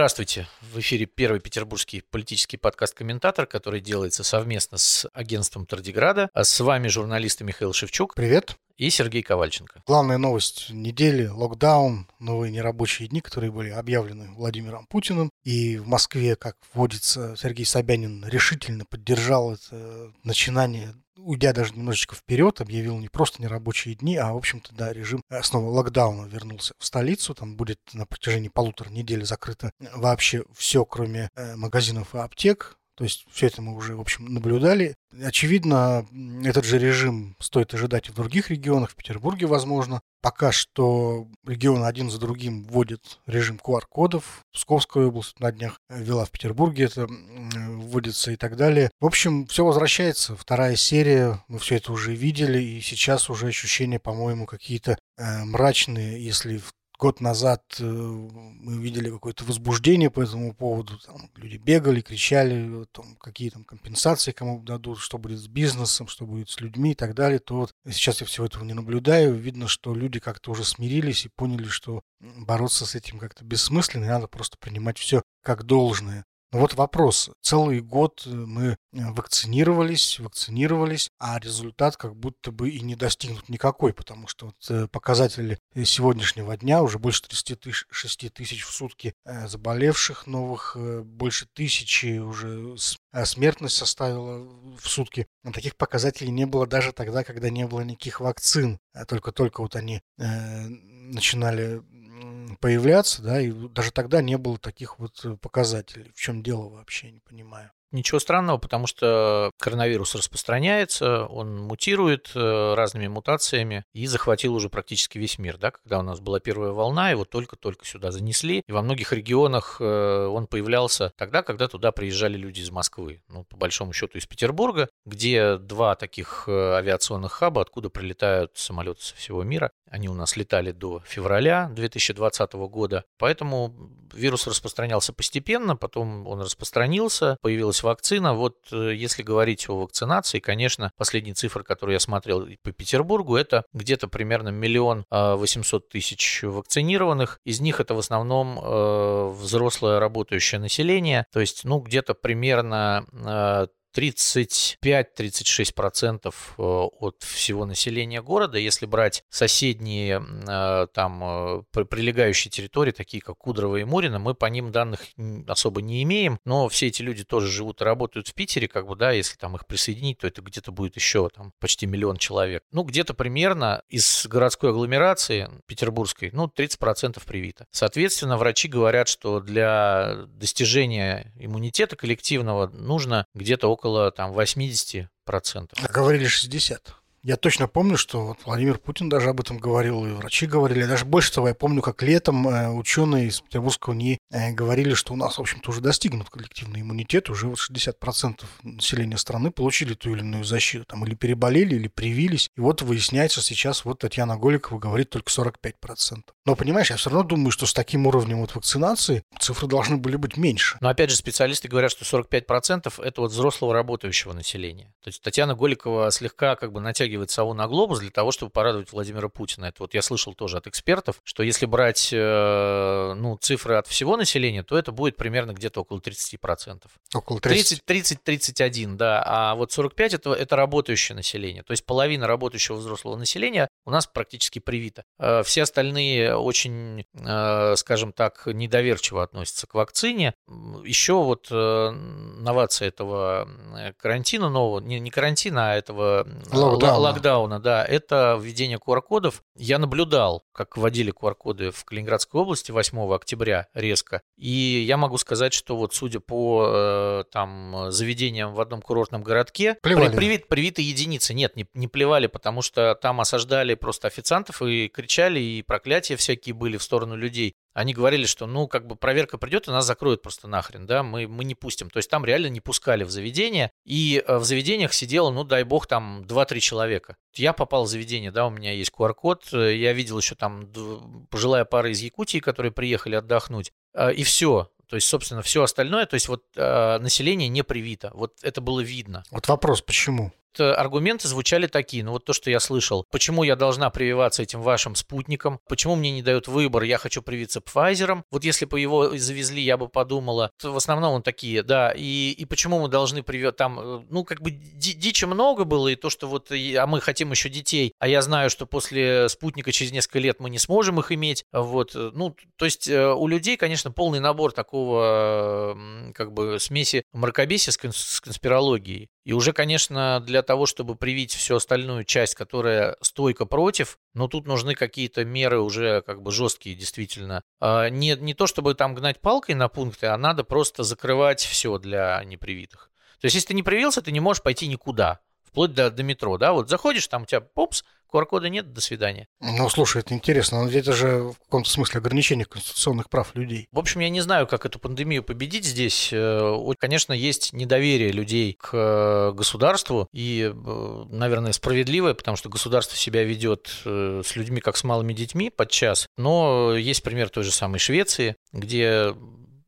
Здравствуйте. В эфире первый петербургский политический подкаст «Комментатор», который делается совместно с агентством Тардиграда. А с вами журналисты Михаил Шевчук. Привет. И Сергей Ковальченко. Главная новость недели – локдаун, новые нерабочие дни, которые были объявлены Владимиром Путиным. И в Москве, как вводится, Сергей Собянин решительно поддержал это начинание уйдя даже немножечко вперед, объявил не просто нерабочие дни, а, в общем-то, да, режим снова локдауна вернулся в столицу. Там будет на протяжении полутора недель закрыто вообще все, кроме э, магазинов и аптек. То есть все это мы уже, в общем, наблюдали. Очевидно, этот же режим стоит ожидать и в других регионах, в Петербурге, возможно. Пока что регионы один за другим вводят режим QR-кодов. Псковская область на днях ввела в Петербурге это вводится и так далее. В общем, все возвращается. Вторая серия, мы все это уже видели, и сейчас уже ощущения, по-моему, какие-то э, мрачные, если в год назад э, мы видели какое-то возбуждение по этому поводу. Там люди бегали, кричали, там, какие там компенсации кому дадут, что будет с бизнесом, что будет с людьми и так далее. То вот сейчас я всего этого не наблюдаю. Видно, что люди как-то уже смирились и поняли, что бороться с этим как-то бессмысленно, и надо просто принимать все как должное. Но вот вопрос. Целый год э, мы э, вакцинировались, вакцинировались, а результат как будто бы и не достигнут никакой, потому что вот э, показатели сегодняшнего дня уже больше 36 тысяч в сутки заболевших новых, больше тысячи уже смертность составила в сутки. Таких показателей не было даже тогда, когда не было никаких вакцин. А только-только вот они начинали появляться, да, и даже тогда не было таких вот э, показателей. В чем дело вообще, не понимаю. Ничего странного, потому что коронавирус распространяется, он мутирует э, разными мутациями и захватил уже практически весь мир. Да? Когда у нас была первая волна, его только-только сюда занесли. И во многих регионах э, он появлялся тогда, когда туда приезжали люди из Москвы. Ну, по большому счету, из Петербурга, где два таких э, авиационных хаба, откуда прилетают самолеты со всего мира. Они у нас летали до февраля 2020 года. Поэтому вирус распространялся постепенно, потом он распространился, появилась вакцина. Вот э, если говорить о вакцинации, конечно, последние цифры, которые я смотрел по Петербургу, это где-то примерно миллион а, восемьсот тысяч вакцинированных. Из них это в основном э, взрослое работающее население, то есть, ну, где-то примерно э, 35-36% э, от всего населения города. Если брать соседние э, там э, прилегающие территории, такие как Кудрово и Мурино, мы по ним данных особо не имеем, но все эти люди тоже живут и работают в Питере, как бы, да, если там их присоединить, то это где-то будет еще там почти миллион человек. Ну, где-то примерно из городской агломерации петербургской, ну, 30% привито. Соответственно, врачи говорят, что для достижения иммунитета коллективного нужно где-то около около там 80%. А говорили 60. Я точно помню, что вот Владимир Путин даже об этом говорил, и врачи говорили. Даже больше того, я помню, как летом э, ученые из Петербургского НИИ э, говорили, что у нас, в общем-то, уже достигнут коллективный иммунитет, уже вот 60% населения страны получили ту или иную защиту, там, или переболели, или привились. И вот выясняется сейчас, вот Татьяна Голикова говорит только 45%. Но, понимаешь, я все равно думаю, что с таким уровнем вот вакцинации цифры должны были быть меньше. Но, опять же, специалисты говорят, что 45% это вот взрослого работающего населения. То есть Татьяна Голикова слегка как бы натягивает натягивает сову на глобус для того, чтобы порадовать Владимира Путина. Это вот я слышал тоже от экспертов, что если брать э, ну, цифры от всего населения, то это будет примерно где-то около 30%. Около 30? 30-31, да. А вот 45 это, это работающее население. То есть половина работающего взрослого населения у нас практически привита. Э, все остальные очень, э, скажем так, недоверчиво относятся к вакцине. Еще вот новация этого карантина нового, не, не карантина, а этого локдауна локдауна, да, это введение QR-кодов. Я наблюдал, как вводили QR-коды в Калининградской области 8 октября резко. И я могу сказать, что вот судя по э, там заведениям в одном курортном городке, плевали. привит, привиты единицы. Нет, не, не плевали, потому что там осаждали просто официантов и кричали, и проклятия всякие были в сторону людей. Они говорили, что, ну, как бы проверка придет, и нас закроют просто нахрен, да, мы, мы не пустим. То есть там реально не пускали в заведение, и э, в заведениях сидело, ну, дай бог, там 2-3 человека. Я попал в заведение, да, у меня есть QR-код, э, я видел еще там пожилая пара из Якутии, которые приехали отдохнуть, э, и все. То есть, собственно, все остальное, то есть вот население не привито. Вот это было видно. Вот вопрос, почему? Аргументы звучали такие, ну вот то, что я слышал, почему я должна прививаться этим вашим спутником, почему мне не дают выбор, я хочу привиться Pfizer, вот если бы его завезли, я бы подумала, в основном он такие, да, и, и почему мы должны прививать, там, э, ну как бы дичи много было, и то, что вот, а мы хотим еще детей, а я знаю, что после спутника через несколько лет мы не сможем их иметь, вот, э, ну, то есть э, у людей, конечно, полный набор такого, как бы, смеси мракобесия с конспирологией. И уже, конечно, для того, чтобы привить всю остальную часть, которая стойко против, но тут нужны какие-то меры уже как бы жесткие, действительно. А не, не то, чтобы там гнать палкой на пункты, а надо просто закрывать все для непривитых. То есть, если ты не привился, ты не можешь пойти никуда, вплоть до, до метро, да, вот заходишь, там у тебя попс, QR-кода нет, до свидания. Ну, слушай, это интересно, но это же в каком-то смысле ограничение конституционных прав людей. В общем, я не знаю, как эту пандемию победить здесь. Э, конечно, есть недоверие людей к э, государству, и, э, наверное, справедливое, потому что государство себя ведет с людьми, как с малыми детьми подчас. Но есть пример той же самой Швеции, где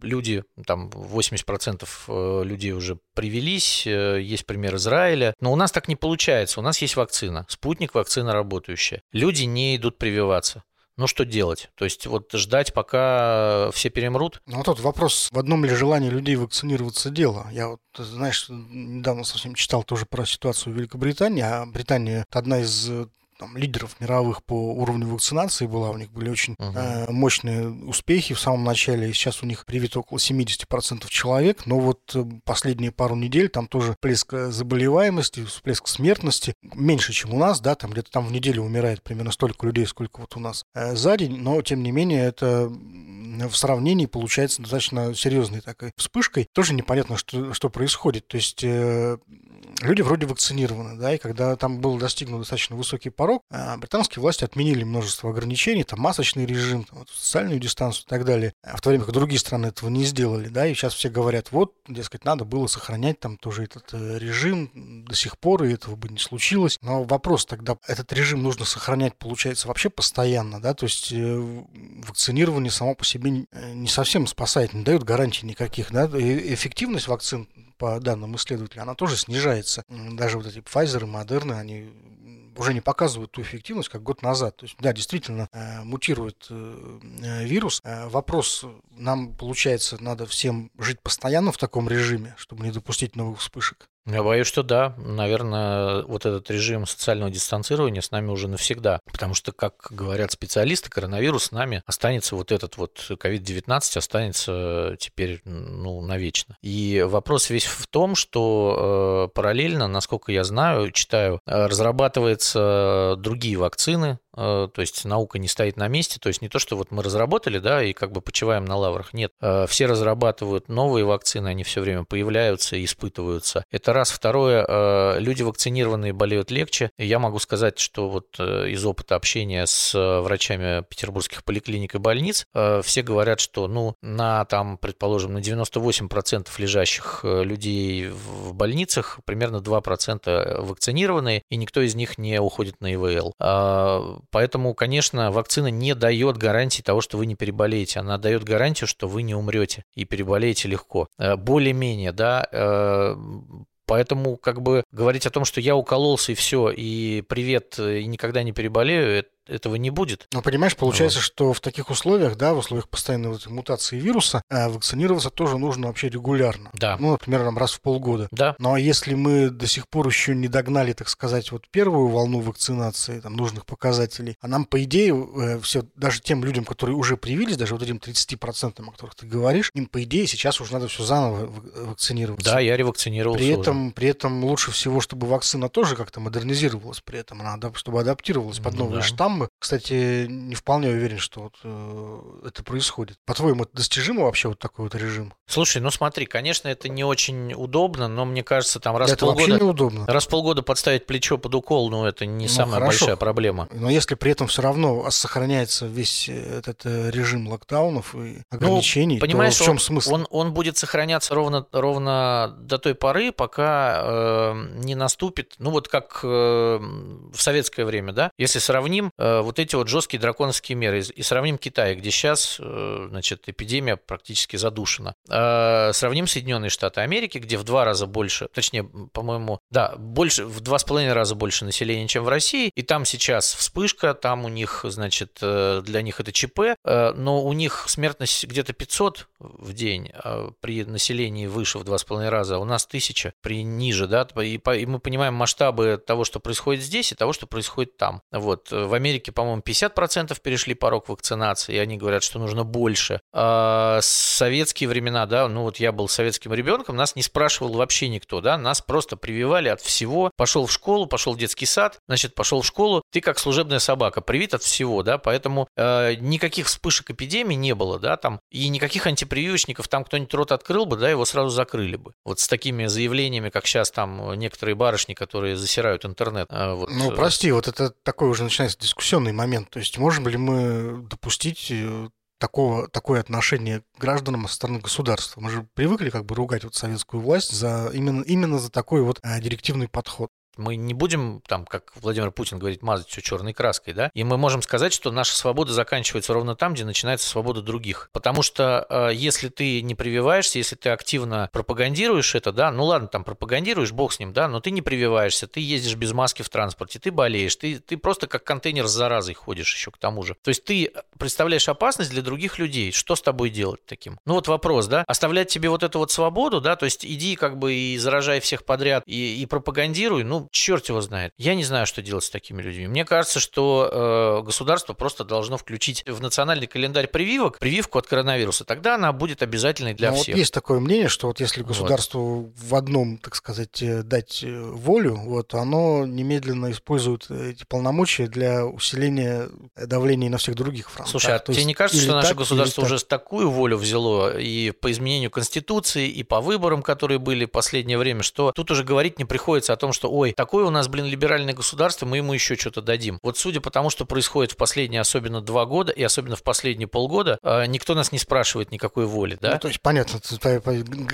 люди, там 80% э, людей уже привелись, э, есть пример Израиля, но у нас так не получается, у нас есть вакцина, спутник вакцина работающая. Люди не идут прививаться. Ну что делать? То есть вот ждать, пока все перемрут? Ну вот тут вопрос, в одном ли желании людей вакцинироваться дело. Я вот, знаешь, недавно совсем читал тоже про ситуацию в Великобритании, а Британия одна из там, лидеров мировых по уровню вакцинации была, у них были очень uh-huh. э, мощные успехи в самом начале, и сейчас у них привито около 70% человек, но вот э, последние пару недель там тоже всплеск заболеваемости, всплеск смертности меньше, чем у нас, да, там где-то там в неделю умирает примерно столько людей, сколько вот у нас э, за день, но тем не менее это в сравнении получается достаточно серьезной такой вспышкой. Тоже непонятно, что, что происходит. То есть э, люди вроде вакцинированы, да, и когда там был достигнут достаточно высокий порог, а, британские власти отменили множество ограничений, там масочный режим, там, вот, социальную дистанцию и так далее, а в то время как другие страны этого не сделали, да, и сейчас все говорят, вот, дескать, надо было сохранять там тоже этот э, режим до сих пор, и этого бы не случилось. Но вопрос тогда, этот режим нужно сохранять, получается, вообще постоянно, да, то есть э, вакцинирование само по себе э, не совсем спасает, не дает гарантий никаких, да, и эффективность вакцин по данным исследователей, она тоже снижается. Даже вот эти Pfizer и Moderna, они уже не показывают ту эффективность, как год назад. То есть, да, действительно, э, мутирует э, э, вирус. Вопрос, нам, получается, надо всем жить постоянно в таком режиме, чтобы не допустить новых вспышек? Я боюсь, что да. Наверное, вот этот режим социального дистанцирования с нами уже навсегда. Потому что, как говорят специалисты, коронавирус с нами останется, вот этот вот COVID-19 останется теперь ну, навечно. И вопрос весь в том, что э, параллельно, насколько я знаю, читаю, э, разрабатываются другие вакцины, Э, то есть наука не стоит на месте, то есть не то, что вот мы разработали, да, и как бы почиваем на лаврах. Нет, э, все разрабатывают новые вакцины, они все время появляются и испытываются. Это раз. Второе, э, люди вакцинированные болеют легче. Я могу сказать, что вот из опыта общения с врачами петербургских поликлиник и больниц, все говорят, что, ну, на там, предположим, на 98% лежащих людей в больницах примерно 2% вакцинированные, и никто из них не уходит на ИВЛ а, Поэтому, конечно, вакцина не дает гарантии того, что вы не переболеете. Она дает гарантию, что вы не умрете и переболеете легко. Э, более-менее, да, э, Поэтому как бы говорить о том, что я укололся и все, и привет, и никогда не переболею, этого не будет. Ну, понимаешь, получается, вот. что в таких условиях, да, в условиях постоянной вот мутации вируса, э, вакцинироваться тоже нужно вообще регулярно. Да. Ну, например, там раз в полгода. Да. Ну, а если мы до сих пор еще не догнали, так сказать, вот первую волну вакцинации, там, нужных показателей, а нам, по идее, э, все, даже тем людям, которые уже привились, даже вот этим 30%, о которых ты говоришь, им, по идее, сейчас уже надо все заново вакцинироваться. Да, я ревакцинировался при этом, уже. При этом лучше всего, чтобы вакцина тоже как-то модернизировалась при этом, она, чтобы адаптировалась под новые да. штаммы, штаммы. Кстати, не вполне уверен, что вот э, это происходит. По-твоему, это достижимо вообще вот такой вот режим? Слушай, ну смотри, конечно, это не очень удобно, но мне кажется, там раз в полгода... неудобно. Раз в полгода подставить плечо под укол, ну это не ну, самая хорошо. большая проблема. Но если при этом все равно сохраняется весь э, этот э, режим локдаунов и ограничений, ну, понимаешь, то в чем он, смысл? Он, он будет сохраняться ровно, ровно до той поры, пока э, не наступит, ну вот как э, в советское время, да, если сравним э, вот эти вот жесткие драконовские меры и сравним Китай, где сейчас, э, значит, эпидемия практически задушена. А сравним Соединенные Штаты Америки, где в два раза больше, точнее, по-моему, Да, больше, в два с половиной раза больше населения, чем в России. И там сейчас вспышка, там у них, значит, э, для них это ЧП, э, но у них смертность где-то 500 в день а при населении выше в два с половиной раза. У нас тысяча при ниже, да, и, и мы понимаем масштабы того, что происходит здесь, и того, что происходит там. Вот. В Америке, по-моему, 50% перешли порог вакцинации, и они говорят, что нужно больше. А советские времена, да, ну вот я был советским ребенком, нас не спрашивал вообще никто, да, нас просто прививали от всего. Пошел в школу, пошел в детский сад, значит, пошел в школу, ты как служебная собака, привит от всего, да, поэтому э, никаких вспышек эпидемии не было, да, там, и никаких антипрививочников, там кто-нибудь рот открыл бы, да, его сразу закрыли бы. Вот с такими заявлениями, как сейчас там некоторые барышни, которые засирают интернет. Э, вот. Ну, прости, вот это такой уже начинается дискуссионный момент. То есть можем ли мы допустить э, такого, такое отношение к гражданам со стороны государства. Мы же привыкли как бы ругать вот советскую власть за именно, именно за такой вот а, директивный подход. Мы не будем, там, как Владимир Путин говорит, мазать все черной краской, да, и мы можем сказать, что наша свобода заканчивается ровно там, где начинается свобода других. Потому что э, если ты не прививаешься, если ты активно пропагандируешь это, да, ну ладно, там пропагандируешь, бог с ним, да, но ты не прививаешься, ты ездишь без маски в транспорте, ты болеешь, ты, ты просто как контейнер с заразой ходишь еще к тому же. То есть ты представляешь опасность для других людей. Что с тобой делать таким? Ну вот вопрос, да, оставлять тебе вот эту вот свободу, да, то есть иди как бы и заражай всех подряд и, и пропагандируй, ну черт его знает. Я не знаю, что делать с такими людьми. Мне кажется, что э, государство просто должно включить в национальный календарь прививок прививку от коронавируса. Тогда она будет обязательной для Но всех. Вот есть такое мнение, что вот если государству вот. в одном, так сказать, э, дать э, волю, вот оно немедленно использует эти полномочия для усиления давления на всех других фронтах. Слушай, а То тебе не кажется, что наше так, государство уже так. такую волю взяло и по изменению Конституции, и по выборам, которые были в последнее время, что тут уже говорить не приходится о том, что, ой, такое у нас, блин, либеральное государство, мы ему еще что-то дадим. Вот судя по тому, что происходит в последние особенно два года, и особенно в последние полгода, а, никто нас не спрашивает никакой воли, да? Ну, то есть, понятно,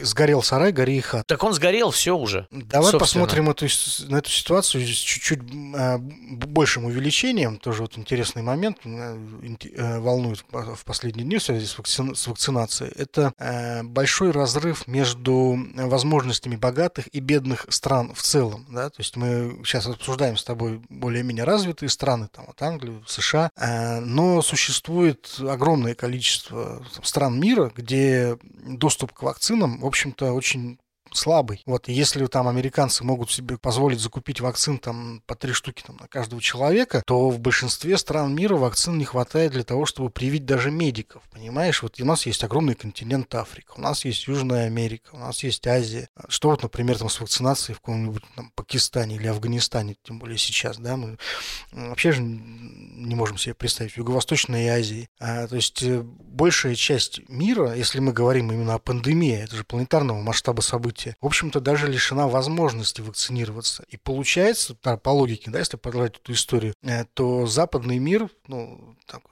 сгорел сарай, гори и хат. Так он сгорел, все уже. Давай собственно. посмотрим эту, на эту ситуацию с чуть-чуть а, большим увеличением, тоже вот интересный момент, э, волнует в последние дни в связи с, вакци... с вакцинацией, это э, большой разрыв между возможностями богатых и бедных стран в целом. Да? То есть мы сейчас обсуждаем с тобой более-менее развитые страны, там, вот Англию, США, э, но существует огромное количество стран мира, где доступ к вакцинам, в общем-то, очень слабый. Вот если там американцы могут себе позволить закупить вакцин там по три штуки там, на каждого человека, то в большинстве стран мира вакцин не хватает для того, чтобы привить даже медиков. Понимаешь, вот у нас есть огромный континент Африка, у нас есть Южная Америка, у нас есть Азия. Что вот, например, там с вакцинацией в каком-нибудь там, Пакистане или Афганистане, тем более сейчас, да, мы вообще же не можем себе представить, Юго-Восточной Азии. А, то есть э, большая часть мира, если мы говорим именно о пандемии, это же планетарного масштаба событий, сути, в общем-то, даже лишена возможности вакцинироваться. И получается, по логике, да, если продолжать эту историю, э, то западный мир, ну, так,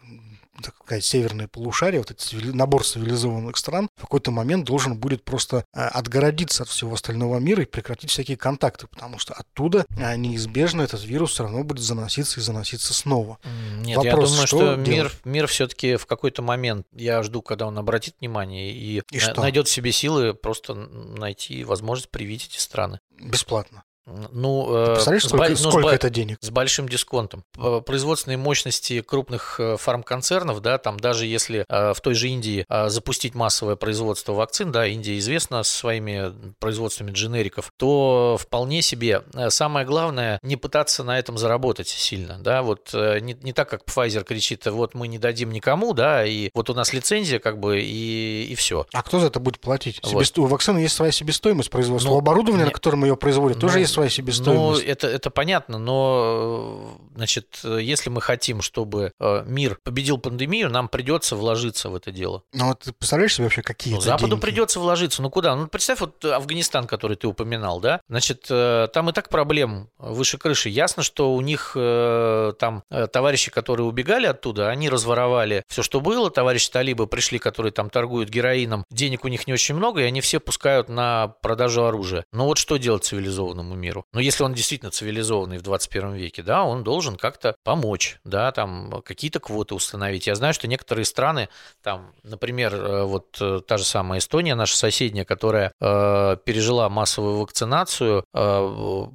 такая северная полушарие, вот этот набор цивилизованных стран, в какой-то момент должен будет просто э, отгородиться от всего остального мира и прекратить всякие контакты, потому что оттуда э, неизбежно этот вирус все равно будет заноситься и заноситься снова. Нет, Вопрос, я думаю, что, что мир, мир все-таки в какой-то момент, я жду, когда он обратит внимание и, и найдет в себе силы просто найти возможность привить эти страны. Бесплатно. Ну, Ты представляешь, сколько, с, ну, сколько с, это денег? С большим дисконтом. Производственные мощности крупных э, фармконцернов, да, там даже если э, в той же Индии э, запустить массовое производство вакцин, да, Индия известна своими производствами дженериков, то вполне себе самое главное не пытаться на этом заработать сильно, да, вот не, не так, как Pfizer кричит, вот мы не дадим никому, да, и вот у нас лицензия как бы и, и все. А кто за это будет платить? Вот. Себесто... У вакцины есть своя себестоимость производства. Ну, оборудования, не... на котором ее производят, ну, тоже есть своя себестоимость. Ну, это, это понятно, но, значит, если мы хотим, чтобы э, мир победил пандемию, нам придется вложиться в это дело. Ну, вот ты представляешь себе вообще, какие ну, Западу деньги? придется вложиться. Ну, куда? Ну, представь, вот Афганистан, который ты упоминал, да? Значит, э, там и так проблем выше крыши. Ясно, что у них э, там товарищи, которые убегали оттуда, они разворовали все, что было. Товарищи талибы пришли, которые там торгуют героином. Денег у них не очень много, и они все пускают на продажу оружия. Но вот что делать цивилизованному миру? Миру. Но если он действительно цивилизованный в 21 веке, да, он должен как-то помочь, да, там какие-то квоты установить. Я знаю, что некоторые страны, там, например, э, вот э, та же самая Эстония, наша соседняя, которая э, пережила массовую вакцинацию, э,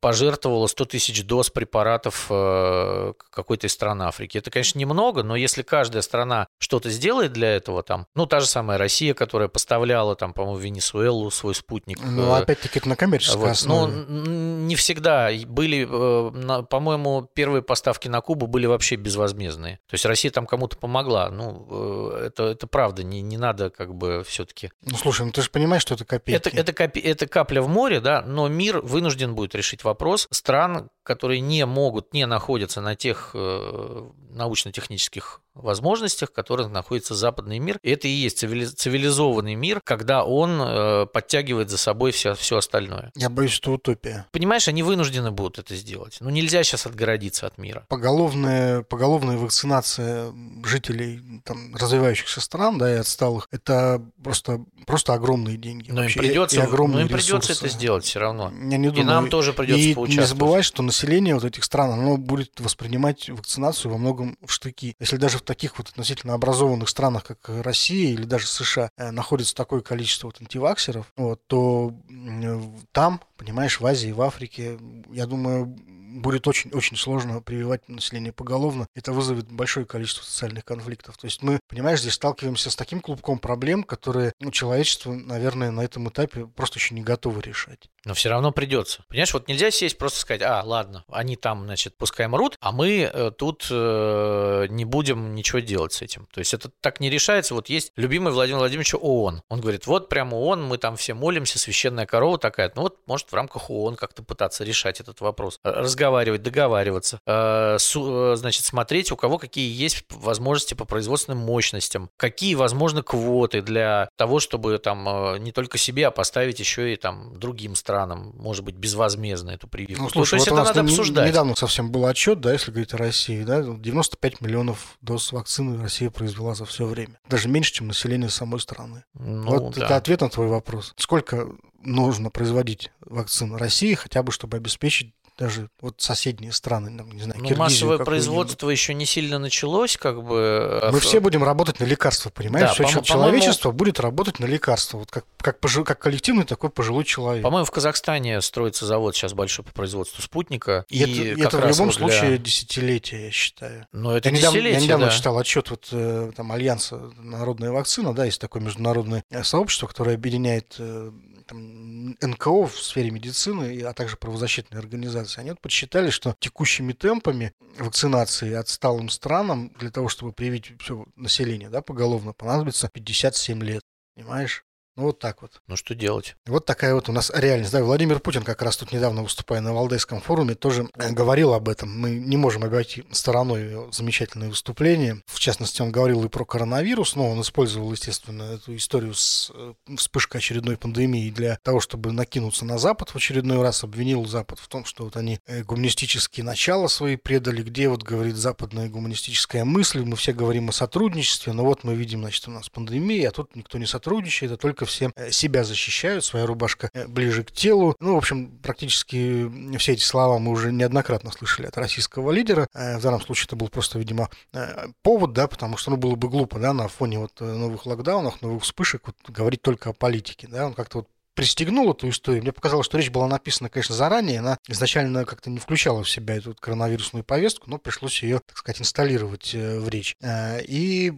пожертвовала 100 тысяч доз препаратов э, какой-то из стран Африки. Это, конечно, немного, но если каждая страна что-то сделает для этого, там, ну, та же самая Россия, которая поставляла, там, по-моему, Венесуэлу свой спутник. Ну, э, опять-таки, это на коммерческой вот. основе. Ну, не всегда. Были, э, по-моему, первые поставки на Кубу были вообще безвозмездные. То есть Россия там кому-то помогла. Ну, это, это правда, не, не надо как бы все-таки... Ну, слушай, ну ты же понимаешь, что это копейки. Это, это, копи... это капля в море, да, но мир вынужден будет решить вопрос стран, которые не могут, не находятся на тех э, научно-технических возможностях, в которых находится западный мир. И это и есть цивилизованный мир, когда он э, подтягивает за собой все, все остальное. Я боюсь, что утопия. Понимаешь, они вынуждены будут это сделать. Ну, нельзя сейчас отгородиться от мира. Поголовная, поголовная вакцинация жителей там, развивающихся стран, да, и отсталых, это просто, просто огромные деньги. Но им придется, и, и огромные но им придется это сделать все равно. Я не думаю. И нам тоже придется и поучаствовать. не забывай, что население вот этих стран, оно будет воспринимать вакцинацию во многом в штыки. Если даже в таких вот относительно образованных странах, как Россия или даже США, э, находится такое количество вот антиваксеров, вот, то там, понимаешь, в Азии, в Африке, я думаю, будет очень-очень сложно прививать население поголовно. Это вызовет большое количество социальных конфликтов. То есть мы, понимаешь, здесь сталкиваемся с таким клубком проблем, которые ну, человечество, наверное, на этом этапе просто еще не готово решать. Но все равно придется. Понимаешь, вот нельзя сесть просто сказать, а, ладно, они там, значит, пускай мрут, а мы э, тут э, не будем ничего делать с этим. То есть это так не решается. Вот есть любимый Владимир Владимирович ООН. Он говорит, вот прямо ООН, мы там все молимся, священная корова такая. Ну вот, может, в рамках ООН как-то пытаться решать этот вопрос. Разговаривать, договариваться. Э, э, значит, смотреть, у кого какие есть возможности по производственным мощностям. Какие, возможно, квоты для того, чтобы там э, не только себе, а поставить еще и там другим странам странам, может быть, безвозмездно эту прививку. Ну, слушай, То есть вот это надо обсуждать. Недавно совсем был отчет, да, если говорить о России, да, 95 миллионов доз вакцины Россия произвела за все время. Даже меньше, чем население самой страны. Ну, вот да. это ответ на твой вопрос. Сколько нужно производить вакцин России, хотя бы чтобы обеспечить даже вот соседние страны, не знаю, ну, массовое производство еще не сильно началось, как бы. А Мы все будем работать на лекарства, понимаешь? Да, все человечество будет работать на лекарства, вот как как, пожи, как коллективный такой пожилой человек. По-моему, в Казахстане строится завод сейчас большой по производству спутника. И, и это, это в любом вот случае для... десятилетие, я считаю. Но это я недавно, я недавно да. читал отчет вот э, там Альянса народная вакцина, да, есть такое международное сообщество, которое объединяет э, там, НКО в сфере медицины, а также правозащитные организации, они вот подсчитали, что текущими темпами вакцинации отсталым странам для того, чтобы привить все население да, поголовно, понадобится 57 лет. Понимаешь? Ну, вот так вот. Ну, что делать? Вот такая вот у нас реальность. Да, Владимир Путин как раз тут недавно, выступая на Валдайском форуме, тоже э, говорил об этом. Мы не можем обойти стороной его замечательное выступление. В частности, он говорил и про коронавирус, но он использовал, естественно, эту историю с э, вспышкой очередной пандемии для того, чтобы накинуться на Запад в очередной раз, обвинил Запад в том, что вот они э, гуманистические начала свои предали, где вот, говорит, западная гуманистическая мысль, мы все говорим о сотрудничестве, но вот мы видим, значит, у нас пандемия, а тут никто не сотрудничает, а только все э, себя защищают, своя рубашка э, ближе к телу. Ну, в общем, практически все эти слова мы уже неоднократно слышали от российского лидера. Э, в данном случае это был просто, видимо, повод, да, потому что, ну, было бы глупо, да, на фоне вот новых локдаунов, новых вспышек вот, говорить только о политике, да, он как-то вот пристегнул эту историю. Мне показалось, что речь была написана, конечно, заранее. Она изначально как-то не включала в себя эту коронавирусную повестку, но пришлось ее, так сказать, инсталлировать в речь. И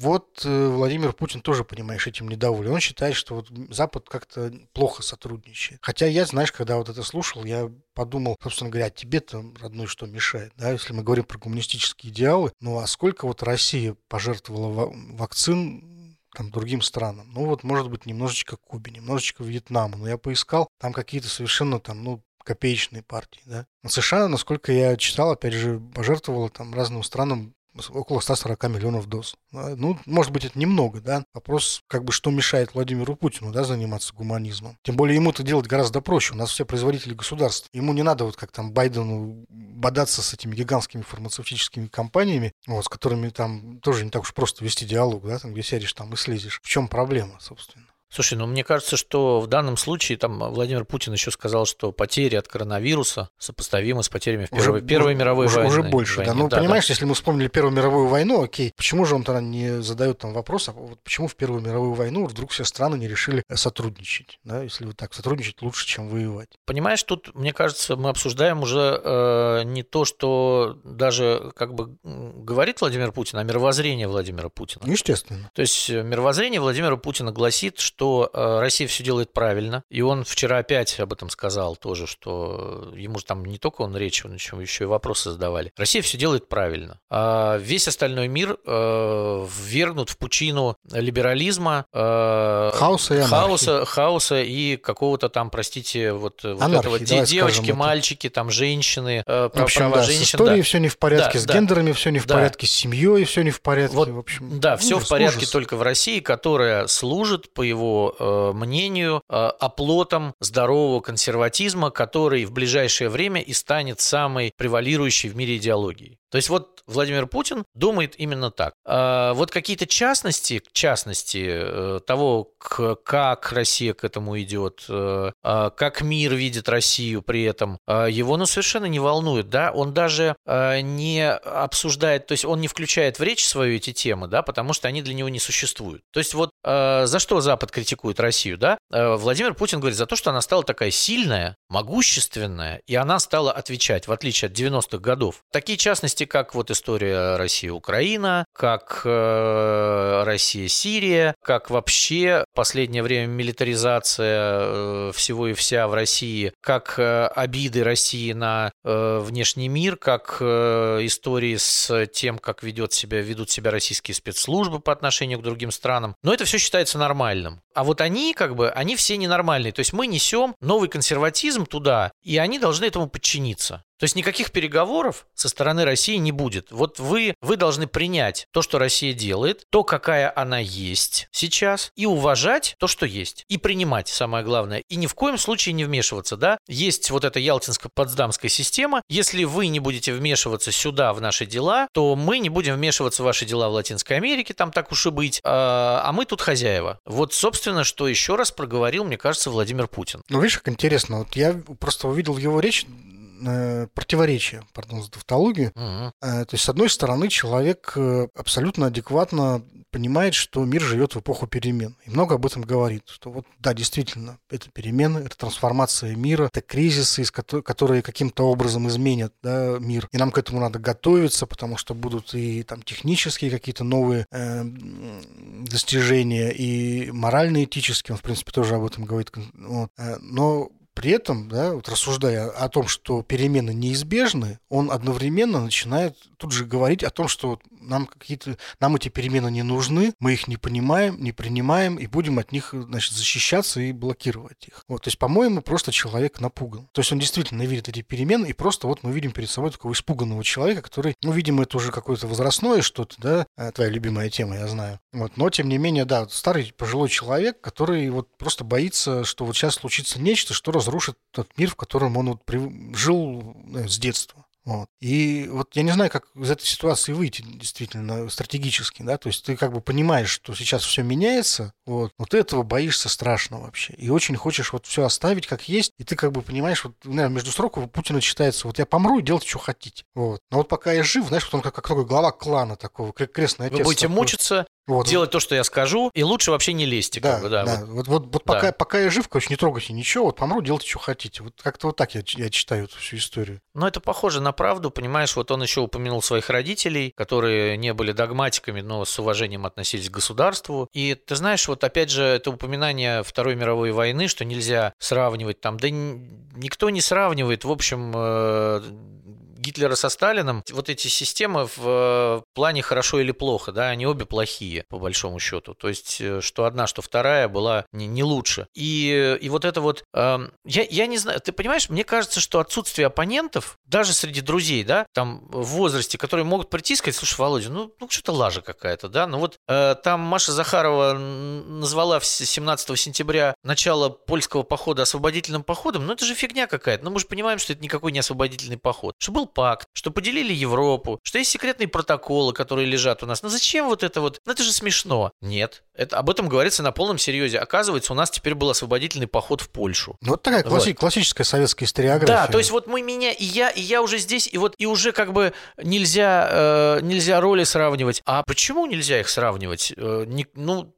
вот э, Владимир Путин тоже, понимаешь, этим недоволен. Он считает, что вот Запад как-то плохо сотрудничает. Хотя я, знаешь, когда вот это слушал, я подумал, собственно говоря, а тебе-то, родной, что мешает, да, если мы говорим про коммунистические идеалы, ну а сколько вот Россия пожертвовала вакцин там, другим странам. Ну вот, может быть, немножечко Кубе, немножечко Вьетнаму. Но я поискал, там какие-то совершенно там, ну, копеечные партии, да. США, насколько я читал, опять же, пожертвовала там разным странам около 140 миллионов доз. А, ну, может быть, это немного, да. Вопрос, как бы, что мешает Владимиру Путину, да, заниматься гуманизмом. Тем более ему это делать гораздо проще. У нас все производители государств. Ему не надо вот как там Байдену бодаться с этими гигантскими фармацевтическими компаниями, вот, с которыми там тоже не так уж просто вести диалог, да, там, где сядешь там и слезешь. В чем проблема, собственно? Слушай, ну мне кажется, что в данном случае там Владимир Путин еще сказал, что потери от коронавируса сопоставимы с потерями в Первой, уже, Первой мировой уже, войне. Уже больше, войне. да. Ну, да, понимаешь, да. если мы вспомнили Первую мировую войну, окей, почему же он тогда не задает там вопрос, а вот почему в Первую мировую войну вдруг все страны не решили сотрудничать, да, если вот так сотрудничать лучше, чем воевать? Понимаешь, тут, мне кажется, мы обсуждаем уже э, не то, что даже как бы говорит Владимир Путин, а мировоззрение Владимира Путина. Естественно. То есть э, мировоззрение Владимира Путина гласит, что э, Россия все делает правильно, и он вчера опять об этом сказал тоже, что ему же там не только он речь, он еще, еще и вопросы задавали. Россия все делает правильно. А весь остальной мир э, ввергнут в пучину либерализма, э, хаоса, и хаоса, хаоса и какого-то там, простите, вот, вот этого девочки, мальчики, там женщины, э, в общем, права да, женщин. С историей да. все не в порядке, да, с да. гендерами все не в да. порядке, с семьей все не в порядке. Вот, в общем, да, все ужас, в порядке ужас. только в России, которая служит, по его э, мнению, э, оплотом здорового консерватизма, который в ближайшее время и станет самой превалирующей в мире идеологией. То есть вот Владимир Путин думает именно так. А вот какие-то частности, частности э, того, как Россия к этому идет, э, а как мир видит Россию при этом, а его ну, совершенно не волнует. Да? Он даже э, не обсуждает, то есть он не включает в речь свою эти темы, да, потому что они для него не существуют. То есть вот за что Запад критикует Россию? Да? Владимир Путин говорит за то, что она стала такая сильная, могущественная, и она стала отвечать, в отличие от 90-х годов. Такие частности, как вот история Россия-Украина, как э, Россия-Сирия, как вообще последнее время милитаризация э, всего и вся в России, как э, обиды России на э, внешний мир, как э, истории с тем, как ведет себя, ведут себя российские спецслужбы по отношению к другим странам. Но это все считается нормальным. А вот они, как бы, они все ненормальные. То есть мы несем новый консерватизм туда, и они должны этому подчиниться. То есть никаких переговоров со стороны России не будет. Вот вы, вы должны принять то, что Россия делает, то, какая она есть сейчас, и уважать то, что есть. И принимать, самое главное. И ни в коем случае не вмешиваться, да? Есть вот эта Ялтинско-Потсдамская система. Если вы не будете вмешиваться сюда, в наши дела, то мы не будем вмешиваться в ваши дела в Латинской Америке, там так уж и быть, а, а мы тут хозяева. Вот, собственно, что еще раз проговорил, мне кажется, Владимир Путин. Ну, видишь, как интересно. Вот я просто увидел его речь, противоречие, пардон за тавтологию. Э, то есть, с одной стороны, человек э, абсолютно адекватно понимает, что мир живет в эпоху перемен. И много об этом говорит. Что вот, да, действительно, это перемены, это трансформация мира, это кризисы, которые каким-то образом изменят да, мир. И нам к этому надо готовиться, потому что будут и там технические какие-то новые э, достижения, и морально-этические, он, в принципе, тоже об этом говорит. Вот. Э, но при этом, да, вот рассуждая о том, что перемены неизбежны, он одновременно начинает тут же говорить о том, что нам какие-то, нам эти перемены не нужны, мы их не понимаем, не принимаем и будем от них, значит, защищаться и блокировать их. Вот, то есть, по-моему, просто человек напуган. То есть он действительно видит эти перемены, и просто вот мы видим перед собой такого испуганного человека, который, ну, видимо, это уже какое-то возрастное что-то, да, э, твоя любимая тема, я знаю. Вот, но тем не менее, да, старый пожилой человек, который вот просто боится, что вот сейчас случится нечто, что разрушит тот мир, в котором он вот жил ну, с детства. Вот. И вот я не знаю, как из этой ситуации выйти действительно стратегически, да, то есть ты как бы понимаешь, что сейчас все меняется, вот, но ты этого боишься страшно вообще, и очень хочешь вот все оставить как есть, и ты как бы понимаешь, вот, наверное, между строков у Путина читается, вот я помру и делайте, что хотите, вот. Но вот пока я жив, знаешь, вот он как, как такой глава клана такого, крестный отец. Вы будете такой. мучиться, вот. делать то, что я скажу, и лучше вообще не лезьте. Да, как бы, да, да. Вот, вот, вот, вот да. пока, пока я жив, короче, не трогайте ничего, вот помру, делайте, что хотите. Вот как-то вот так я, я читаю эту всю историю. Но это похоже на правду, понимаешь, вот он еще упомянул своих родителей, которые не были догматиками, но с уважением относились к государству. И ты знаешь, вот опять же, это упоминание Второй мировой войны, что нельзя сравнивать там, да никто не сравнивает, в общем, э, Гитлера со Сталином, вот эти системы в э, плане хорошо или плохо, да, они обе плохие, по большому счету. То есть, э, что одна, что вторая была не, не лучше. И, и вот это вот, э, я, я не знаю, ты понимаешь, мне кажется, что отсутствие оппонентов, даже среди друзей, да, там в возрасте, которые могут прийти и сказать, слушай, Володя, ну, ну что-то лажа какая-то, да, ну вот э, там Маша Захарова назвала 17 сентября начало польского похода освободительным походом, ну это же фигня какая-то, ну мы же понимаем, что это никакой не освободительный поход, что был пакт, что поделили Европу, что есть секретные протоколы, которые лежат у нас. Ну зачем вот это вот? Ну это же смешно. Нет. Это, об этом говорится на полном серьезе. Оказывается, у нас теперь был освободительный поход в Польшу. Ну, вот такая класси- вот. классическая советская историография. Да, то есть вот мы меня и я, и я уже здесь, и вот и уже как бы нельзя, э, нельзя роли сравнивать. А почему нельзя их сравнивать? Э, не, ну,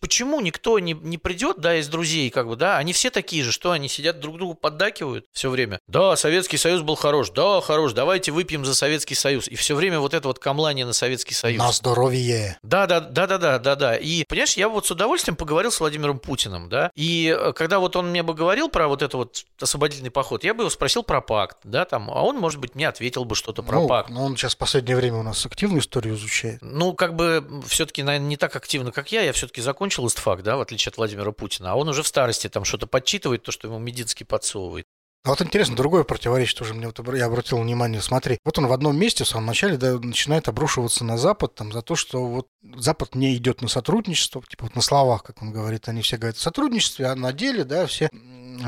почему никто не, не придет, да, из друзей, как бы, да, они все такие же, что они сидят друг другу поддакивают все время. Да, Советский Союз был хорош, да, хорош, давайте выпьем за Советский Союз. И все время вот это вот камлание на Советский Союз. На здоровье. Да, да, да, да, да, да, да. И, понимаешь, я вот с удовольствием поговорил с Владимиром Путиным, да, и э, когда вот он мне бы говорил про вот это вот освободительный поход, я бы его спросил про пакт, да, там, а он, может быть, мне ответил бы что-то про ну, пакт. Ну, он сейчас в последнее время у нас активную историю изучает. Ну, как бы все-таки, наверное, не так активно, как я, я все-таки закончил истфак, да, в отличие от Владимира Путина, а он уже в старости там что-то подчитывает, то, что ему Мединский подсовывает. А вот интересно, другое противоречие тоже мне вот я обратил внимание. Смотри, вот он в одном месте в самом начале да, начинает обрушиваться на Запад там, за то, что вот Запад не идет на сотрудничество, типа вот на словах, как он говорит, они все говорят о сотрудничестве, а на деле, да, все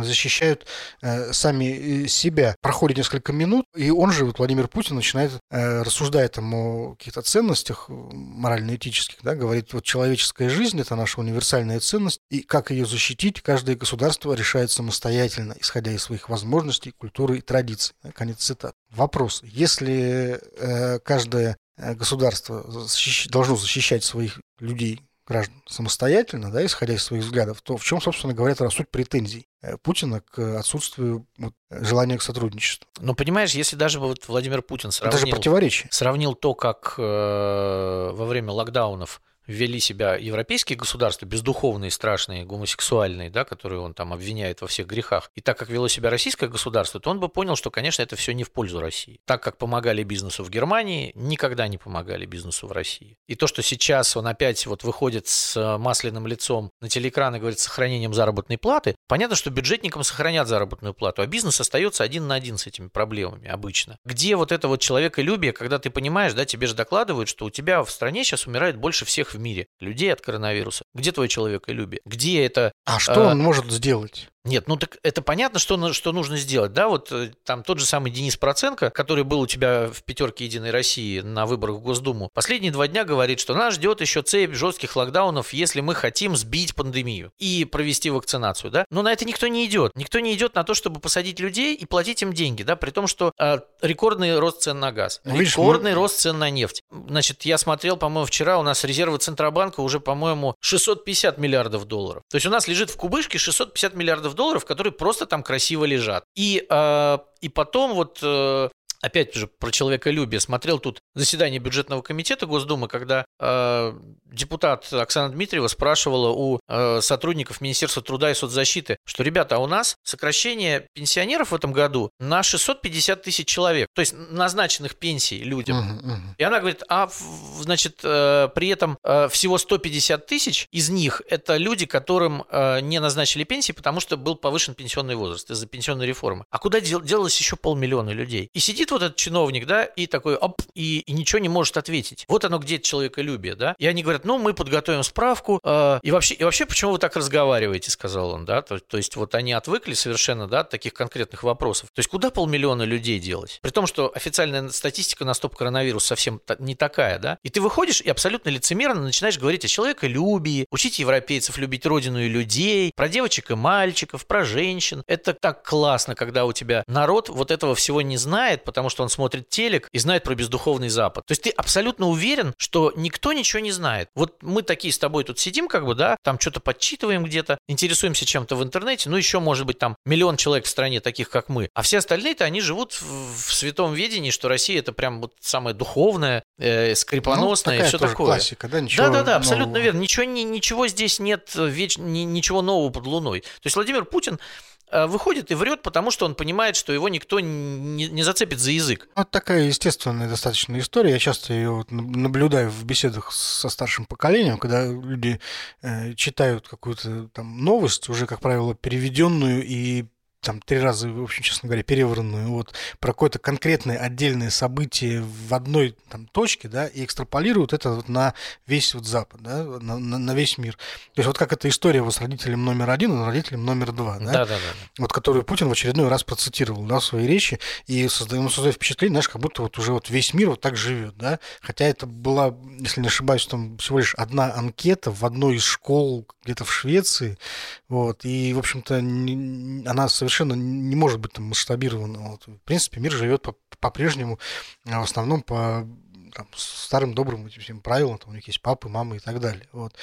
защищают э, сами э, себя. Проходит несколько минут, и он же, вот Владимир Путин, начинает э, рассуждать там о каких-то ценностях э, морально-этических, да, говорит, вот человеческая жизнь – это наша универсальная ценность, и как ее защитить, каждое государство решает самостоятельно, исходя из своих возможностей, культуры и традиций. Конец цитат. Вопрос. Если э, каждое государство защищ... должно защищать своих людей граждан самостоятельно, да, исходя из своих взглядов, то в чем, собственно говоря, это суть претензий э, Путина к отсутствию вот, желания к сотрудничеству. Ну, понимаешь, если даже вот Владимир Путин сравнил, это же противоречие. сравнил то, как э, во время локдаунов ввели себя европейские государства, бездуховные, страшные, гомосексуальные, да, которые он там обвиняет во всех грехах, и так как вело себя российское государство, то он бы понял, что, конечно, это все не в пользу России. Так как помогали бизнесу в Германии, никогда не помогали бизнесу в России. И то, что сейчас он опять вот выходит с масляным лицом на телеэкран и говорит с сохранением заработной платы, понятно, что бюджетникам сохранят заработную плату, а бизнес остается один на один с этими проблемами обычно. Где вот это вот человеколюбие, когда ты понимаешь, да, тебе же докладывают, что у тебя в стране сейчас умирает больше всех в мире людей от коронавируса. Где твое человеколюбие? Где это... А что э, он может сделать? Нет, ну так это понятно, что, что нужно сделать, да, вот э, там тот же самый Денис Проценко, который был у тебя в пятерке Единой России на выборах в Госдуму, последние два дня говорит, что нас ждет еще цепь жестких локдаунов, если мы хотим сбить пандемию и провести вакцинацию, да, но на это никто не идет, никто не идет на то, чтобы посадить людей и платить им деньги, да, при том, что э, рекордный рост цен на газ, ну, рекордный мы... рост цен на нефть, значит, я смотрел, по-моему, вчера у нас резервы Центробанка уже, по-моему, 650 миллиардов долларов, то есть у нас лежит в кубышке 650 миллиардов долларов, которые просто там красиво лежат. И, э, и потом вот э, опять же, про человеколюбие. Смотрел тут заседание бюджетного комитета Госдумы, когда э, депутат Оксана Дмитриева спрашивала у э, сотрудников Министерства труда и соцзащиты, что, ребята, а у нас сокращение пенсионеров в этом году на 650 тысяч человек, то есть назначенных пенсий людям. Uh-huh, uh-huh. И она говорит, а, значит, э, при этом э, всего 150 тысяч из них это люди, которым э, не назначили пенсии, потому что был повышен пенсионный возраст из-за пенсионной реформы. А куда дел- делалось еще полмиллиона людей? И сидит вот этот чиновник, да, и такой, оп, и, и ничего не может ответить. Вот оно где человеколюбие, да. И они говорят, ну, мы подготовим справку, э, и вообще, и вообще, почему вы так разговариваете, сказал он, да. То, то есть вот они отвыкли совершенно, да, от таких конкретных вопросов. То есть куда полмиллиона людей делось? При том, что официальная статистика на стоп-коронавирус совсем не такая, да. И ты выходишь и абсолютно лицемерно начинаешь говорить о человеколюбии, учить европейцев любить родину и людей, про девочек и мальчиков, про женщин. Это так классно, когда у тебя народ вот этого всего не знает, потому потому что он смотрит телек и знает про бездуховный Запад. То есть ты абсолютно уверен, что никто ничего не знает. Вот мы такие с тобой тут сидим, как бы, да, там что-то подчитываем где-то, интересуемся чем-то в интернете, ну еще, может быть, там миллион человек в стране таких, как мы. А все остальные-то, они живут в, святом ведении, что Россия это прям вот самое духовное, э, скрипоносное ну, и все такое. классика, да? Ничего Да-да-да, абсолютно верно. Ничего, ни, ничего здесь нет, веч... ни, ничего нового под луной. То есть Владимир Путин выходит и врет, потому что он понимает, что его никто не, не зацепит за язык. Вот такая естественная достаточно история. Я часто ее вот наблюдаю в беседах со старшим поколением, когда люди э, читают какую-то там новость, уже, как правило, переведенную и там три раза, в общем, честно говоря, перевранную, вот, про какое-то конкретное отдельное событие в одной там точке, да, и экстраполируют это вот на весь вот Запад, да, на, на, на весь мир. То есть вот как эта история вот с родителем номер один и родителем номер два, да, да, да, да. вот которую Путин в очередной раз процитировал, да, в своей речи, и создает, ну, создает впечатление, знаешь, как будто вот уже вот весь мир вот так живет, да, хотя это была, если не ошибаюсь, там всего лишь одна анкета в одной из школ где-то в Швеции, вот, и, в общем-то, она совершенно не может быть там масштабирована. Вот. В принципе, мир живет по-прежнему, а в основном по там, старым добрым этим всем правилам, там у них есть папы, мамы и так далее. Вот.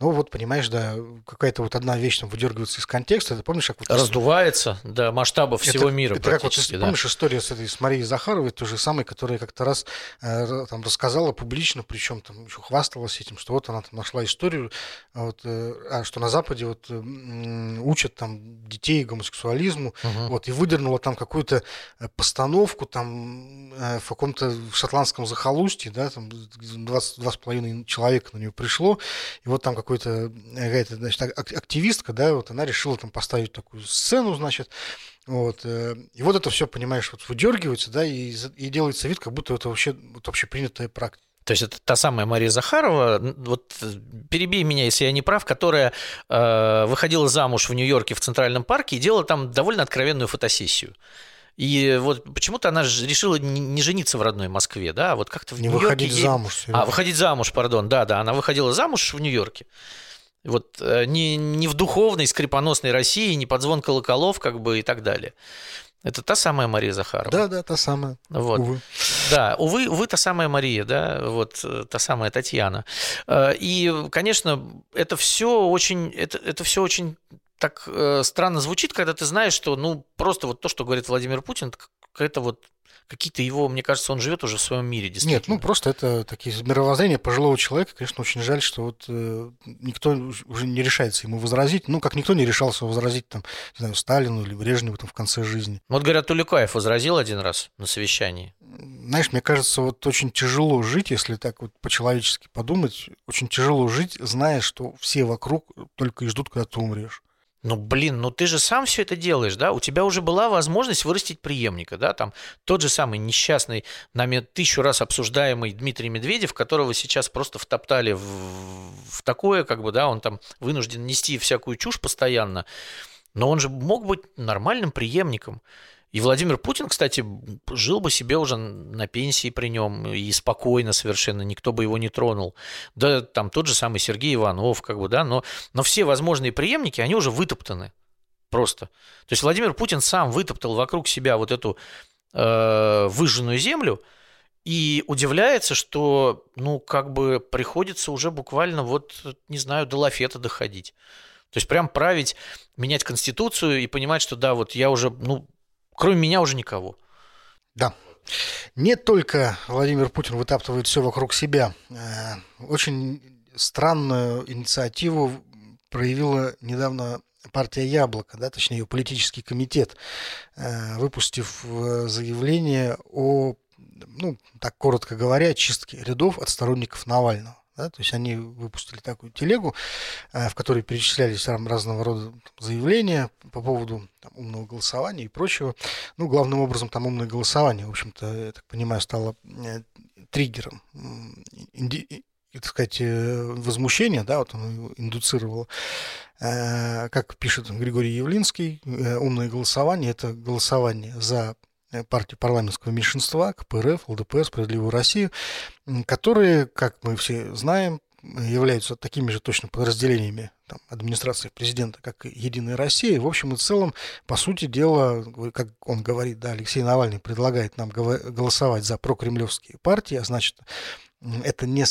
Ну вот, понимаешь, да, какая-то вот одна вещь там выдергивается из контекста, ты помнишь, как вот... Раздувается до масштабов всего это, мира это как вот, ты да. помнишь историю с этой, с Марией Захаровой, той же самой, которая как-то раз э, там рассказала публично, причем там еще хвасталась этим, что вот она там нашла историю, вот, э, а, что на Западе вот э, учат там детей гомосексуализму, угу. вот, и выдернула там какую-то э, постановку там э, в каком-то шотландском захолустье, захолустье, да, там 22,5 человека на нее пришло, и вот там какой-то, какая-то, значит, активистка, да, вот она решила там поставить такую сцену, значит, вот, э, и вот это все, понимаешь, вот выдергивается, да, и, и делается вид, как будто это вообще вот общепринятая практика. То есть это та самая Мария Захарова, вот перебей меня, если я не прав, которая э, выходила замуж в Нью-Йорке в Центральном парке и делала там довольно откровенную фотосессию. И вот почему-то она решила не жениться в родной Москве, да, а вот как-то в не Нью-Йорке... выходить ей... замуж. Серьезно. А, выходить замуж, пардон, да-да, она выходила замуж в Нью-Йорке. Вот э, не, не в духовной, скрипоносной России, не под звон колоколов, как бы, и так далее. Это та самая Мария Захарова. Да, да, та самая. Вот. Увы. Да, увы, увы, та самая Мария, да, вот э, та самая Татьяна. И, конечно, это все очень, это, это все очень так э, странно звучит, когда ты знаешь, что, ну, просто вот то, что говорит Владимир Путин, это вот какие-то его, мне кажется, он живет уже в своем мире, действительно. Нет, ну просто это такие мировоззрения пожилого человека, конечно, очень жаль, что вот э, никто уже не решается ему возразить, ну, как никто не решался возразить там, не знаю, Сталину или Брежневу там в конце жизни. Вот, говорят, Туликаев возразил один раз на совещании. Знаешь, мне кажется, вот очень тяжело жить, если так вот по-человечески подумать, очень тяжело жить, зная, что все вокруг только и ждут, когда ты умрешь. Ну, блин, ну ты же сам все это делаешь, да? У тебя уже была возможность вырастить преемника, да? Там тот же самый несчастный, нами тысячу раз обсуждаемый Дмитрий Медведев, которого сейчас просто втоптали в, в такое, как бы, да, он там вынужден нести всякую чушь постоянно. Но он же мог быть нормальным преемником. И Владимир Путин, кстати, жил бы себе уже на пенсии при нем и спокойно совершенно, никто бы его не тронул. Да, там тот же самый Сергей Иванов, как бы, да, но, но все возможные преемники, они уже вытоптаны просто. То есть Владимир Путин сам вытоптал вокруг себя вот эту э, выжженную землю и удивляется, что, ну, как бы приходится уже буквально вот, не знаю, до лафета доходить. То есть прям править, менять конституцию и понимать, что да, вот я уже, ну, Кроме меня уже никого. Да. Не только Владимир Путин вытаптывает все вокруг себя. Э, очень странную инициативу проявила недавно партия «Яблоко», да, точнее ее политический комитет, э, выпустив э, заявление о, ну, так коротко говоря, чистке рядов от сторонников Навального. Да? То есть они выпустили такую телегу, э, в которой перечислялись разного рода заявления по поводу там, умного голосования и прочего. Ну, главным образом там умное голосование, в общем-то, я так понимаю, стало э, триггером так сказать, э, возмущения, да, вот он индуцировал, как пишет Григорий Явлинский, умное голосование – это голосование за Э, партии парламентского меньшинства, КПРФ, ЛДПР, Справедливую Россию, которые, как мы все знаем, являются такими же точно подразделениями там, администрации президента, как Единая Россия. В общем и целом, по сути дела, как он говорит, да, Алексей Навальный предлагает нам голосовать за прокремлевские партии, а значит, это не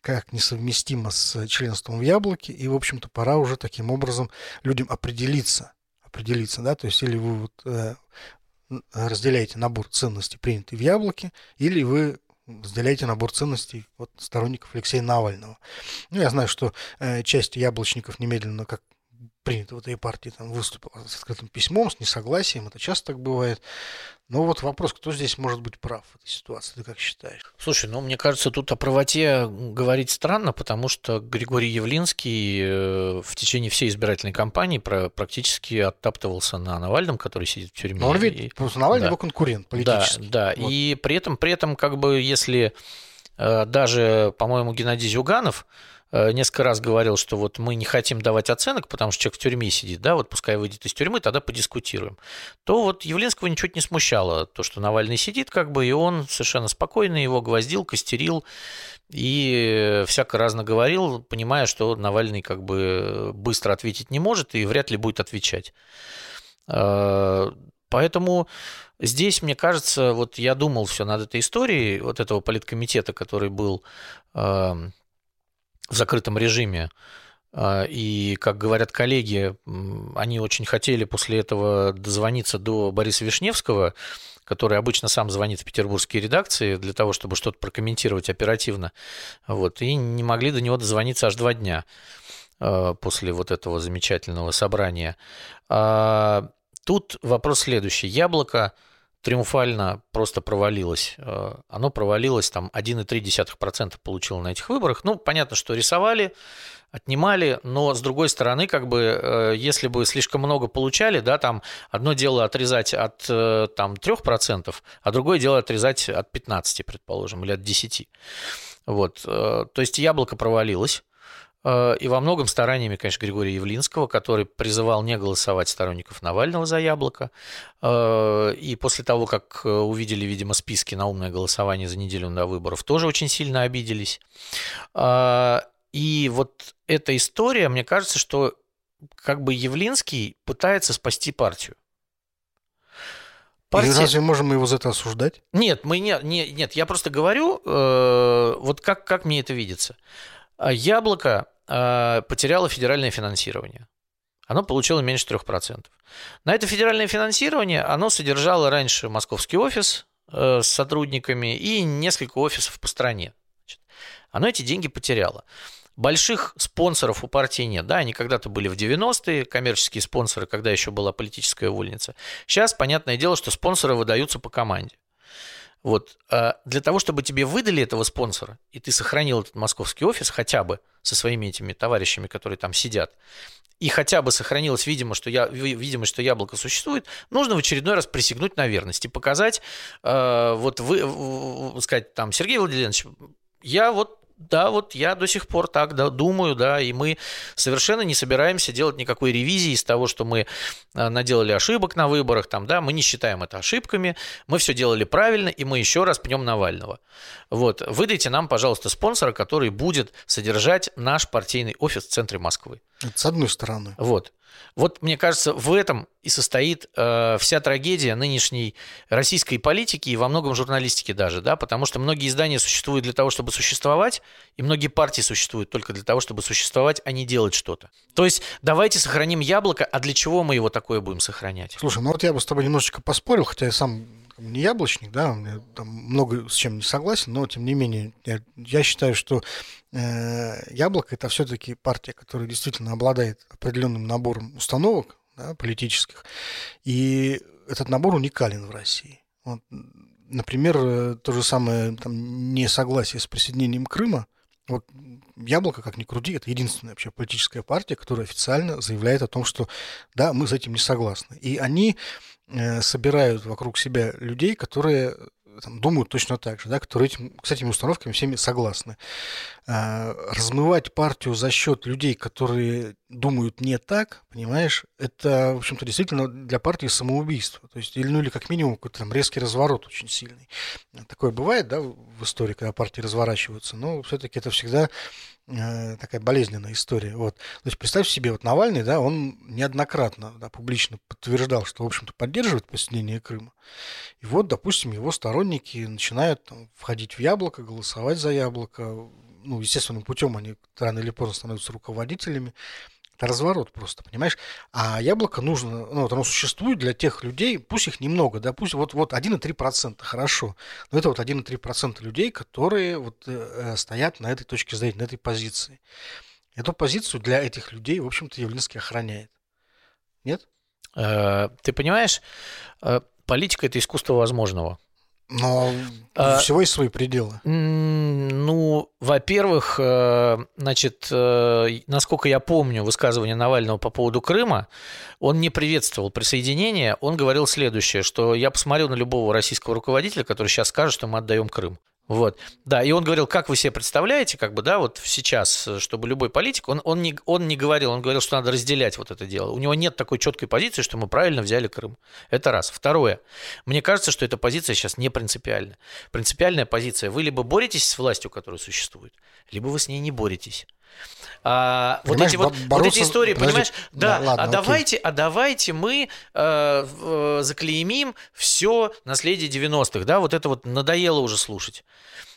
как несовместимо с членством в Яблоке, и, в общем-то, пора уже таким образом людям определиться, определиться, да, то есть или вы вот э, разделяете набор ценностей, принятый в Яблоке, или вы разделяете набор ценностей вот, сторонников Алексея Навального. Ну, я знаю, что э, часть яблочников немедленно, как принято в этой партии, там выступил с открытым письмом, с несогласием, это часто так бывает. Но вот вопрос, кто здесь может быть прав в этой ситуации, ты как считаешь? Слушай, ну мне кажется, тут о правоте говорить странно, потому что Григорий Явлинский э, в течение всей избирательной кампании практически оттаптывался на Навальном, который сидит в тюрьме. Но он ведь, и... Навальный да. его конкурент политический. Да, да. Вот. и при этом, при этом, как бы, если э, даже, по-моему, Геннадий Зюганов несколько раз говорил, что вот мы не хотим давать оценок, потому что человек в тюрьме сидит, да, вот пускай выйдет из тюрьмы, тогда подискутируем. То вот Явлинского ничего не смущало, то, что Навальный сидит, как бы, и он совершенно спокойно его гвоздил, костерил и всяко разно говорил, понимая, что Навальный как бы быстро ответить не может и вряд ли будет отвечать. Э, поэтому здесь, мне кажется, вот я думал все над этой историей, вот этого политкомитета, который был эм, в закрытом режиме. А, и, как говорят коллеги, они очень хотели после этого дозвониться до Бориса Вишневского, который обычно сам звонит в петербургские редакции для того, чтобы что-то прокомментировать оперативно. Вот, и не могли до него дозвониться аж два дня а, после вот этого замечательного собрания. А, тут вопрос следующий. Яблоко триумфально просто провалилось. Э, оно провалилось, там 1,3% получило на этих выборах. Ну, понятно, что рисовали, отнимали, но с другой стороны, как бы, э, если бы слишком много получали, да, там одно дело отрезать от э, там 3%, а другое дело отрезать от 15, предположим, или от 10. Вот, то есть яблоко провалилось. Э, и во многом стараниями, конечно, Григория Явлинского, который призывал не голосовать сторонников Навального за яблоко. Э, и после того, как э, увидели, видимо, списки на умное голосование за неделю до выборов, тоже очень сильно обиделись. И вот эта история, мне кажется, что как бы Явлинский пытается спасти партию. Партия... И разве можем мы его за это осуждать? Нет, мы не, не, нет, я просто говорю, э, вот как, как мне это видится. Яблоко а, потеряло федеральное финансирование. Оно получило меньше 3%. На это федеральное финансирование оно содержало раньше московский офис э, с сотрудниками и несколько офисов по стране. Значит, оно эти деньги потеряло. Больших спонсоров у партии нет. Да, они когда-то были в 90-е, коммерческие спонсоры, когда еще была политическая вольница. Сейчас, понятное дело, что спонсоры выдаются по команде. Вот. А для того, чтобы тебе выдали этого спонсора, и ты сохранил этот московский офис хотя бы со своими этими товарищами, которые там сидят, и хотя бы сохранилось, видимо, что я, видимо, что яблоко существует, нужно в очередной раз присягнуть на верность и показать, э, вот вы, сказать там, Сергей Владимирович, я вот да, вот я до сих пор так да, думаю, да, и мы совершенно не собираемся делать никакой ревизии из того, что мы э, наделали ошибок на выборах, там, да, мы не считаем это ошибками, мы все делали правильно, и мы еще раз пнем Навального. Вот, выдайте нам, пожалуйста, спонсора, который будет содержать наш партийный офис в центре Москвы. Это с одной стороны. Вот. Вот, мне кажется, в этом и состоит э, вся трагедия нынешней российской политики и во многом журналистики даже, да, потому что многие издания существуют для того, чтобы существовать, и многие партии существуют только для того, чтобы существовать, а не делать что-то. То есть давайте сохраним яблоко, а для чего мы его такое будем сохранять? Слушай, ну вот я бы с тобой немножечко поспорил, хотя я сам не яблочник, да, я там много с чем не согласен, но тем не менее я, я считаю, что яблоко это все-таки партия, которая действительно обладает определенным набором установок да, политических, и этот набор уникален в России. Вот, например, э, то же самое там, несогласие с присоединением Крыма. Вот Яблоко, как ни крути, это единственная вообще политическая партия, которая официально заявляет о том, что да, мы с этим не согласны. И они Э, собирают вокруг себя людей, которые там, думают точно так же, да, которые этим, с этими установками всеми согласны. А, размывать партию за счет людей, которые думают не так, понимаешь, это, в общем-то, действительно для партии самоубийство. То есть, или, ну, или как минимум какой-то там резкий разворот очень сильный. Такое бывает, да, в истории, когда партии разворачиваются, но все-таки это всегда Э, такая болезненная история. Вот. То есть представь себе, вот Навальный, да, он неоднократно да, публично подтверждал, что, в общем-то, поддерживает присоединение Крыма. И вот, допустим, его сторонники начинают там, входить в яблоко, голосовать за яблоко. Ну, естественным путем они рано или поздно становятся руководителями. Это разворот просто, понимаешь? А яблоко нужно, ну, вот оно существует для тех людей, пусть их немного, да, пусть вот, вот 1,3%, хорошо, но это вот 1,3% людей, которые вот э, стоят на этой точке зрения, на этой позиции. Эту позицию для этих людей, в общем-то, Явлинский охраняет. Нет? Э, ты понимаешь, э, политика – это искусство возможного. Но а, у всего есть свои пределы. Ну, во-первых, э, значит, насколько я помню высказывание Навального по поводу Крыма, он не приветствовал присоединение, он говорил следующее, что я посмотрел на любого российского руководителя, который сейчас скажет, что мы отдаем Крым. Вот, да, и он говорил, как вы себе представляете, как бы, да, вот сейчас, чтобы любой политик, он, он, не, он не говорил, он говорил, что надо разделять вот это дело. У него нет такой четкой позиции, что мы правильно взяли Крым. Это раз. Второе, мне кажется, что эта позиция сейчас не принципиальна. Принципиальная позиция, вы либо боретесь с властью, которая существует, либо вы с ней не боретесь. А, вот, эти вот, бороться... вот эти истории, Подожди. понимаешь, да, да ладно, а, давайте, а давайте мы э, э, заклеймим все наследие 90-х, да, вот это вот надоело уже слушать.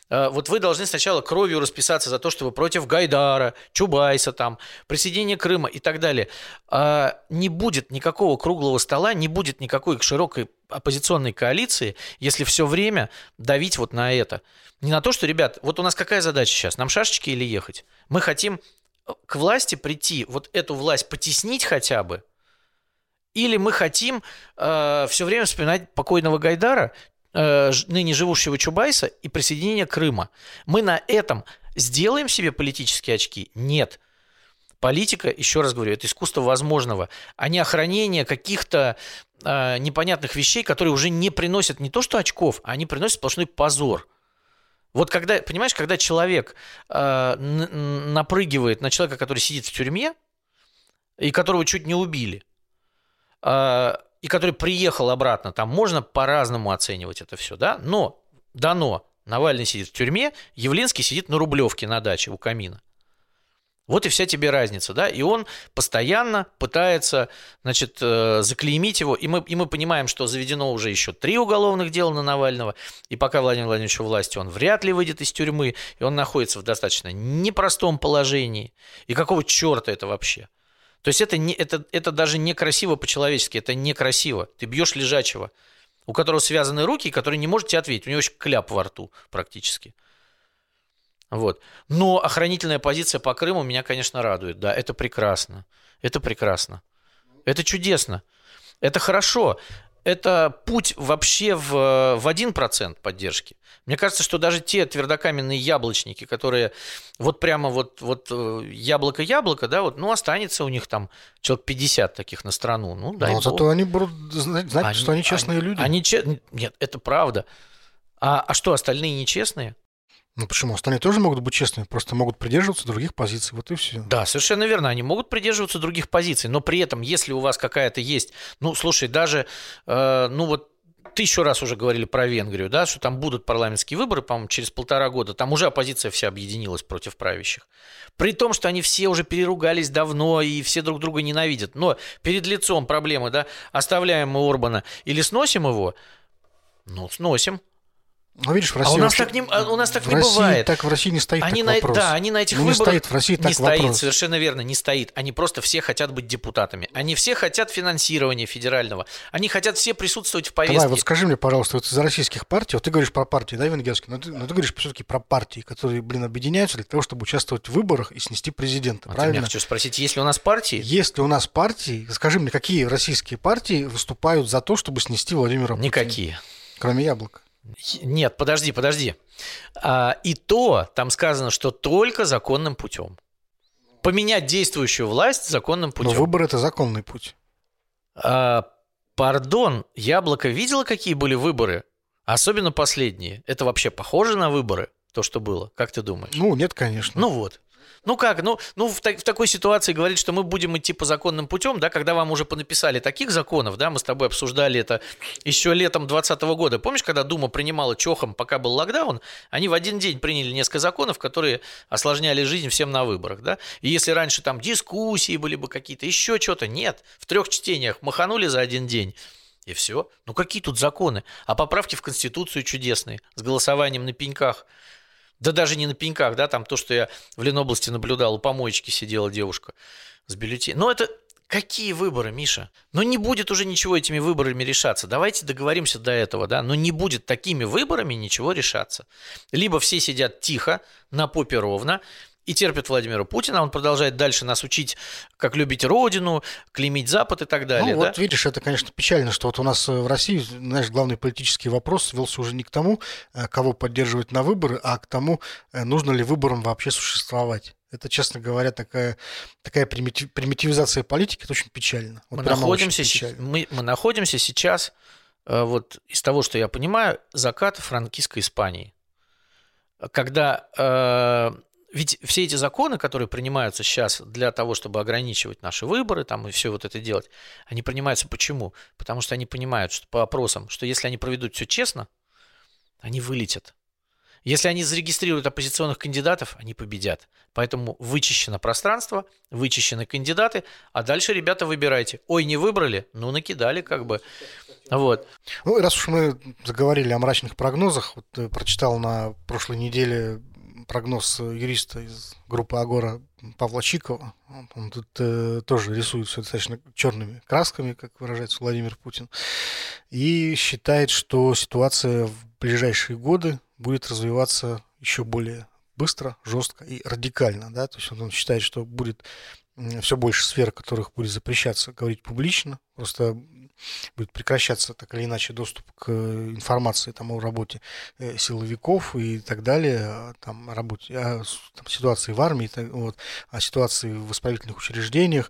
Э, вот вы должны сначала кровью расписаться за то, что вы против Гайдара, Чубайса, там, присоединения Крыма и так далее. А не будет никакого круглого стола, не будет никакой широкой оппозиционной коалиции, если все время давить вот на это. Не на то, что, ребят, вот у нас какая задача сейчас? Нам шашечки или ехать? Мы хотим к власти прийти, вот эту власть потеснить хотя бы, или мы хотим э, все время вспоминать покойного Гайдара, э, ныне живущего Чубайса и присоединение Крыма. Мы на этом сделаем себе политические очки? Нет. Политика, еще раз говорю, это искусство возможного, а не охранение каких-то э, непонятных вещей, которые уже не приносят не то что очков, а они приносят сплошной позор. Вот когда, понимаешь, когда человек э, напрыгивает на человека, который сидит в тюрьме, и которого чуть не убили, э, и который приехал обратно, там можно по-разному оценивать это все, да, но дано, Навальный сидит в тюрьме, Явлинский сидит на Рублевке на даче у камина. Вот и вся тебе разница, да, и он постоянно пытается, значит, э, заклеймить его, и мы, и мы понимаем, что заведено уже еще три уголовных дела на Навального, и пока Владимир Владимирович у власти, он вряд ли выйдет из тюрьмы, и он находится в достаточно непростом положении, и какого черта это вообще? То есть это, не, это, это даже некрасиво по-человечески, это некрасиво, ты бьешь лежачего, у которого связаны руки, который не может тебе ответить, у него еще кляп во рту практически – вот. Но охранительная позиция по Крыму меня, конечно, радует. Да, это прекрасно. Это прекрасно. Это чудесно. Это хорошо. Это путь вообще в, в 1% поддержки. Мне кажется, что даже те твердокаменные яблочники, которые вот прямо вот, вот э, яблоко-яблоко, да, вот, ну, останется у них там человек 50 таких на страну. Ну, дай Но зато они будут знать, знать они, что они честные они, люди. Они, нет, это правда. А, а что, остальные нечестные? Ну почему? Остальные тоже могут быть честными, просто могут придерживаться других позиций. Вот и все. Да, совершенно верно. Они могут придерживаться других позиций, но при этом, если у вас какая-то есть, ну, слушай, даже, э, ну вот тысячу раз уже говорили про Венгрию, да, что там будут парламентские выборы, по-моему, через полтора года. Там уже оппозиция вся объединилась против правящих. При том, что они все уже переругались давно и все друг друга ненавидят. Но перед лицом проблемы, да, оставляем мы Орбана или сносим его, ну, сносим. Ну, видишь, в России а у нас так не, а у нас так в не России бывает. Так в России не стоит они на, вопрос. Да, они на этих ну, выборах... Не стоит в России так Не стоит, вопрос. совершенно верно, не стоит. Они просто все хотят быть депутатами. Они все хотят финансирования федерального. Они хотят все присутствовать в повестке. Давай, вот скажи мне, пожалуйста, вот из российских партий, вот ты говоришь про партии, да, венгерские, но ты, но ты говоришь все-таки про партии, которые, блин, объединяются для того, чтобы участвовать в выборах и снести президента, а правильно? Я хочу спросить, есть ли у нас партии? Есть ли у нас партии, скажи мне, какие российские партии выступают за то, чтобы снести Владимира Путина? Никакие. Кроме яблока. Нет, подожди, подожди. А, и то там сказано, что только законным путем. Поменять действующую власть законным путем. Но выбор это законный путь. А, пардон, Яблоко видела, какие были выборы? Особенно последние. Это вообще похоже на выборы, то, что было? Как ты думаешь? Ну, нет, конечно. Ну вот. Ну как, ну, ну в, так, в такой ситуации говорить, что мы будем идти по законным путем, да, когда вам уже понаписали таких законов, да, мы с тобой обсуждали это еще летом 2020 года. Помнишь, когда Дума принимала чохом, пока был локдаун, они в один день приняли несколько законов, которые осложняли жизнь всем на выборах, да. И если раньше там дискуссии были бы какие-то, еще что-то, нет, в трех чтениях маханули за один день. И все. Ну какие тут законы? А поправки в Конституцию чудесные, с голосованием на пеньках. Да даже не на пеньках, да, там то, что я в Ленобласти наблюдал, у помоечки сидела девушка с бюллетенем. Но это какие выборы, Миша? Но не будет уже ничего этими выборами решаться. Давайте договоримся до этого, да, но не будет такими выборами ничего решаться. Либо все сидят тихо, на попе ровно, и терпят Владимира Путина, он продолжает дальше нас учить, как любить родину, клеймить Запад и так далее. Ну, да? вот видишь, это, конечно, печально, что вот у нас э, в России, знаешь, главный политический вопрос свелся уже не к тому, э, кого поддерживать на выборы, а к тому, э, нужно ли выборам вообще существовать. Это, честно говоря, такая, такая примитив, примитивизация политики, это очень печально. Вот мы, находимся, печально. Мы, мы находимся сейчас, вот из того, что я понимаю, заката франкистской Испании. Когда ведь все эти законы, которые принимаются сейчас для того, чтобы ограничивать наши выборы там, и все вот это делать, они принимаются почему? Потому что они понимают, что по опросам, что если они проведут все честно, они вылетят. Если они зарегистрируют оппозиционных кандидатов, они победят. Поэтому вычищено пространство, вычищены кандидаты, а дальше, ребята, выбирайте. Ой, не выбрали? Ну, накидали как бы. Вот. Ну, раз уж мы заговорили о мрачных прогнозах, вот э, прочитал на прошлой неделе прогноз юриста из группы Агора Павла Чикова. Он тут э, тоже рисует все достаточно черными красками, как выражается Владимир Путин, и считает, что ситуация в ближайшие годы будет развиваться еще более быстро, жестко и радикально. Да? То есть он считает, что будет все больше сфер, которых будет запрещаться говорить публично. Просто будет прекращаться так или иначе доступ к информации там, о работе э, силовиков и так далее, а, там, работе, о там, ситуации в армии, вот, о ситуации в исправительных учреждениях.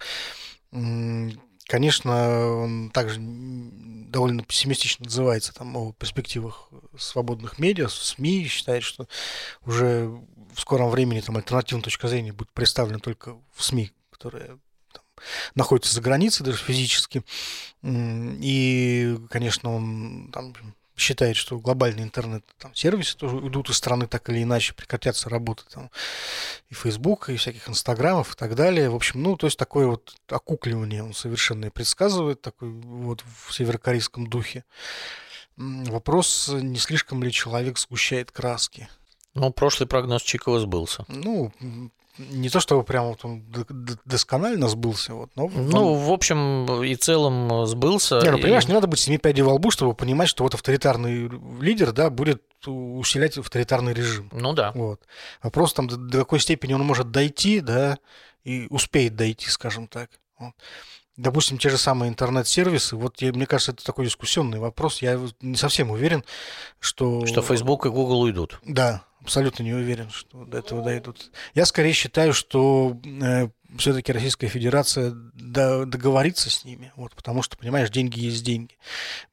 Конечно, он также довольно пессимистично отзывается там, о перспективах свободных медиа, СМИ, считает, что уже в скором времени там, альтернативная точка зрения будет представлена только в СМИ, которые находится за границей даже физически. И, конечно, он там, считает, что глобальные интернет-сервисы тоже уйдут из страны так или иначе, прекратятся работы там и Facebook, и всяких Инстаграмов и так далее. В общем, ну, то есть такое вот окукливание он совершенно предсказывает, такой вот в северокорейском духе. Вопрос, не слишком ли человек сгущает краски. Ну, прошлый прогноз Чикова сбылся. Ну, не то чтобы прямо вот он досконально сбылся, вот, но... Ну, он... в общем и целом сбылся. Не, ну, понимаешь, и... не надо быть семи пядей во лбу, чтобы понимать, что вот авторитарный лидер, да, будет усилять авторитарный режим. Ну да. Вот. Вопрос там, до, до какой степени он может дойти, да, и успеет дойти, скажем так. Вот. Допустим, те же самые интернет-сервисы, вот я, мне кажется, это такой дискуссионный вопрос. Я не совсем уверен, что... Что Facebook и Google уйдут. Да, абсолютно не уверен, что до этого дойдут. Я скорее считаю, что э, все-таки Российская Федерация договорится с ними, вот, потому что, понимаешь, деньги есть деньги.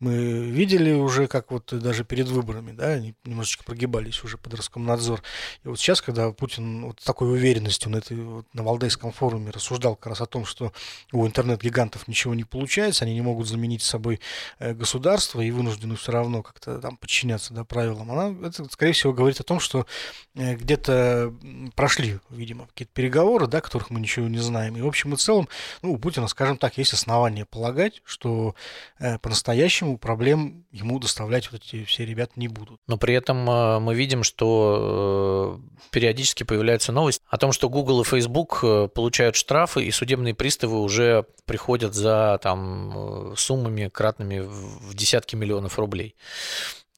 Мы видели уже, как вот даже перед выборами, да, они немножечко прогибались уже под Роскомнадзор. И вот сейчас, когда Путин вот такой уверенностью на, этой, вот, на Валдайском форуме рассуждал как раз о том, что у интернет-гигантов ничего не получается, они не могут заменить собой э, государство и вынуждены все равно как-то там подчиняться да, правилам, она, это, скорее всего, говорит о том, что э, где-то прошли, видимо, какие-то переговоры, да, которых мы ничего не знаем. И в общем и целом, ну, у Путина, скажем так, есть основания полагать, что э, по-настоящему проблем ему доставлять вот эти все ребята не будут. Но при этом э, мы видим, что э, периодически появляется новость о том, что Google и Facebook э, получают штрафы, и судебные приставы уже приходят за там, э, суммами кратными в десятки миллионов рублей.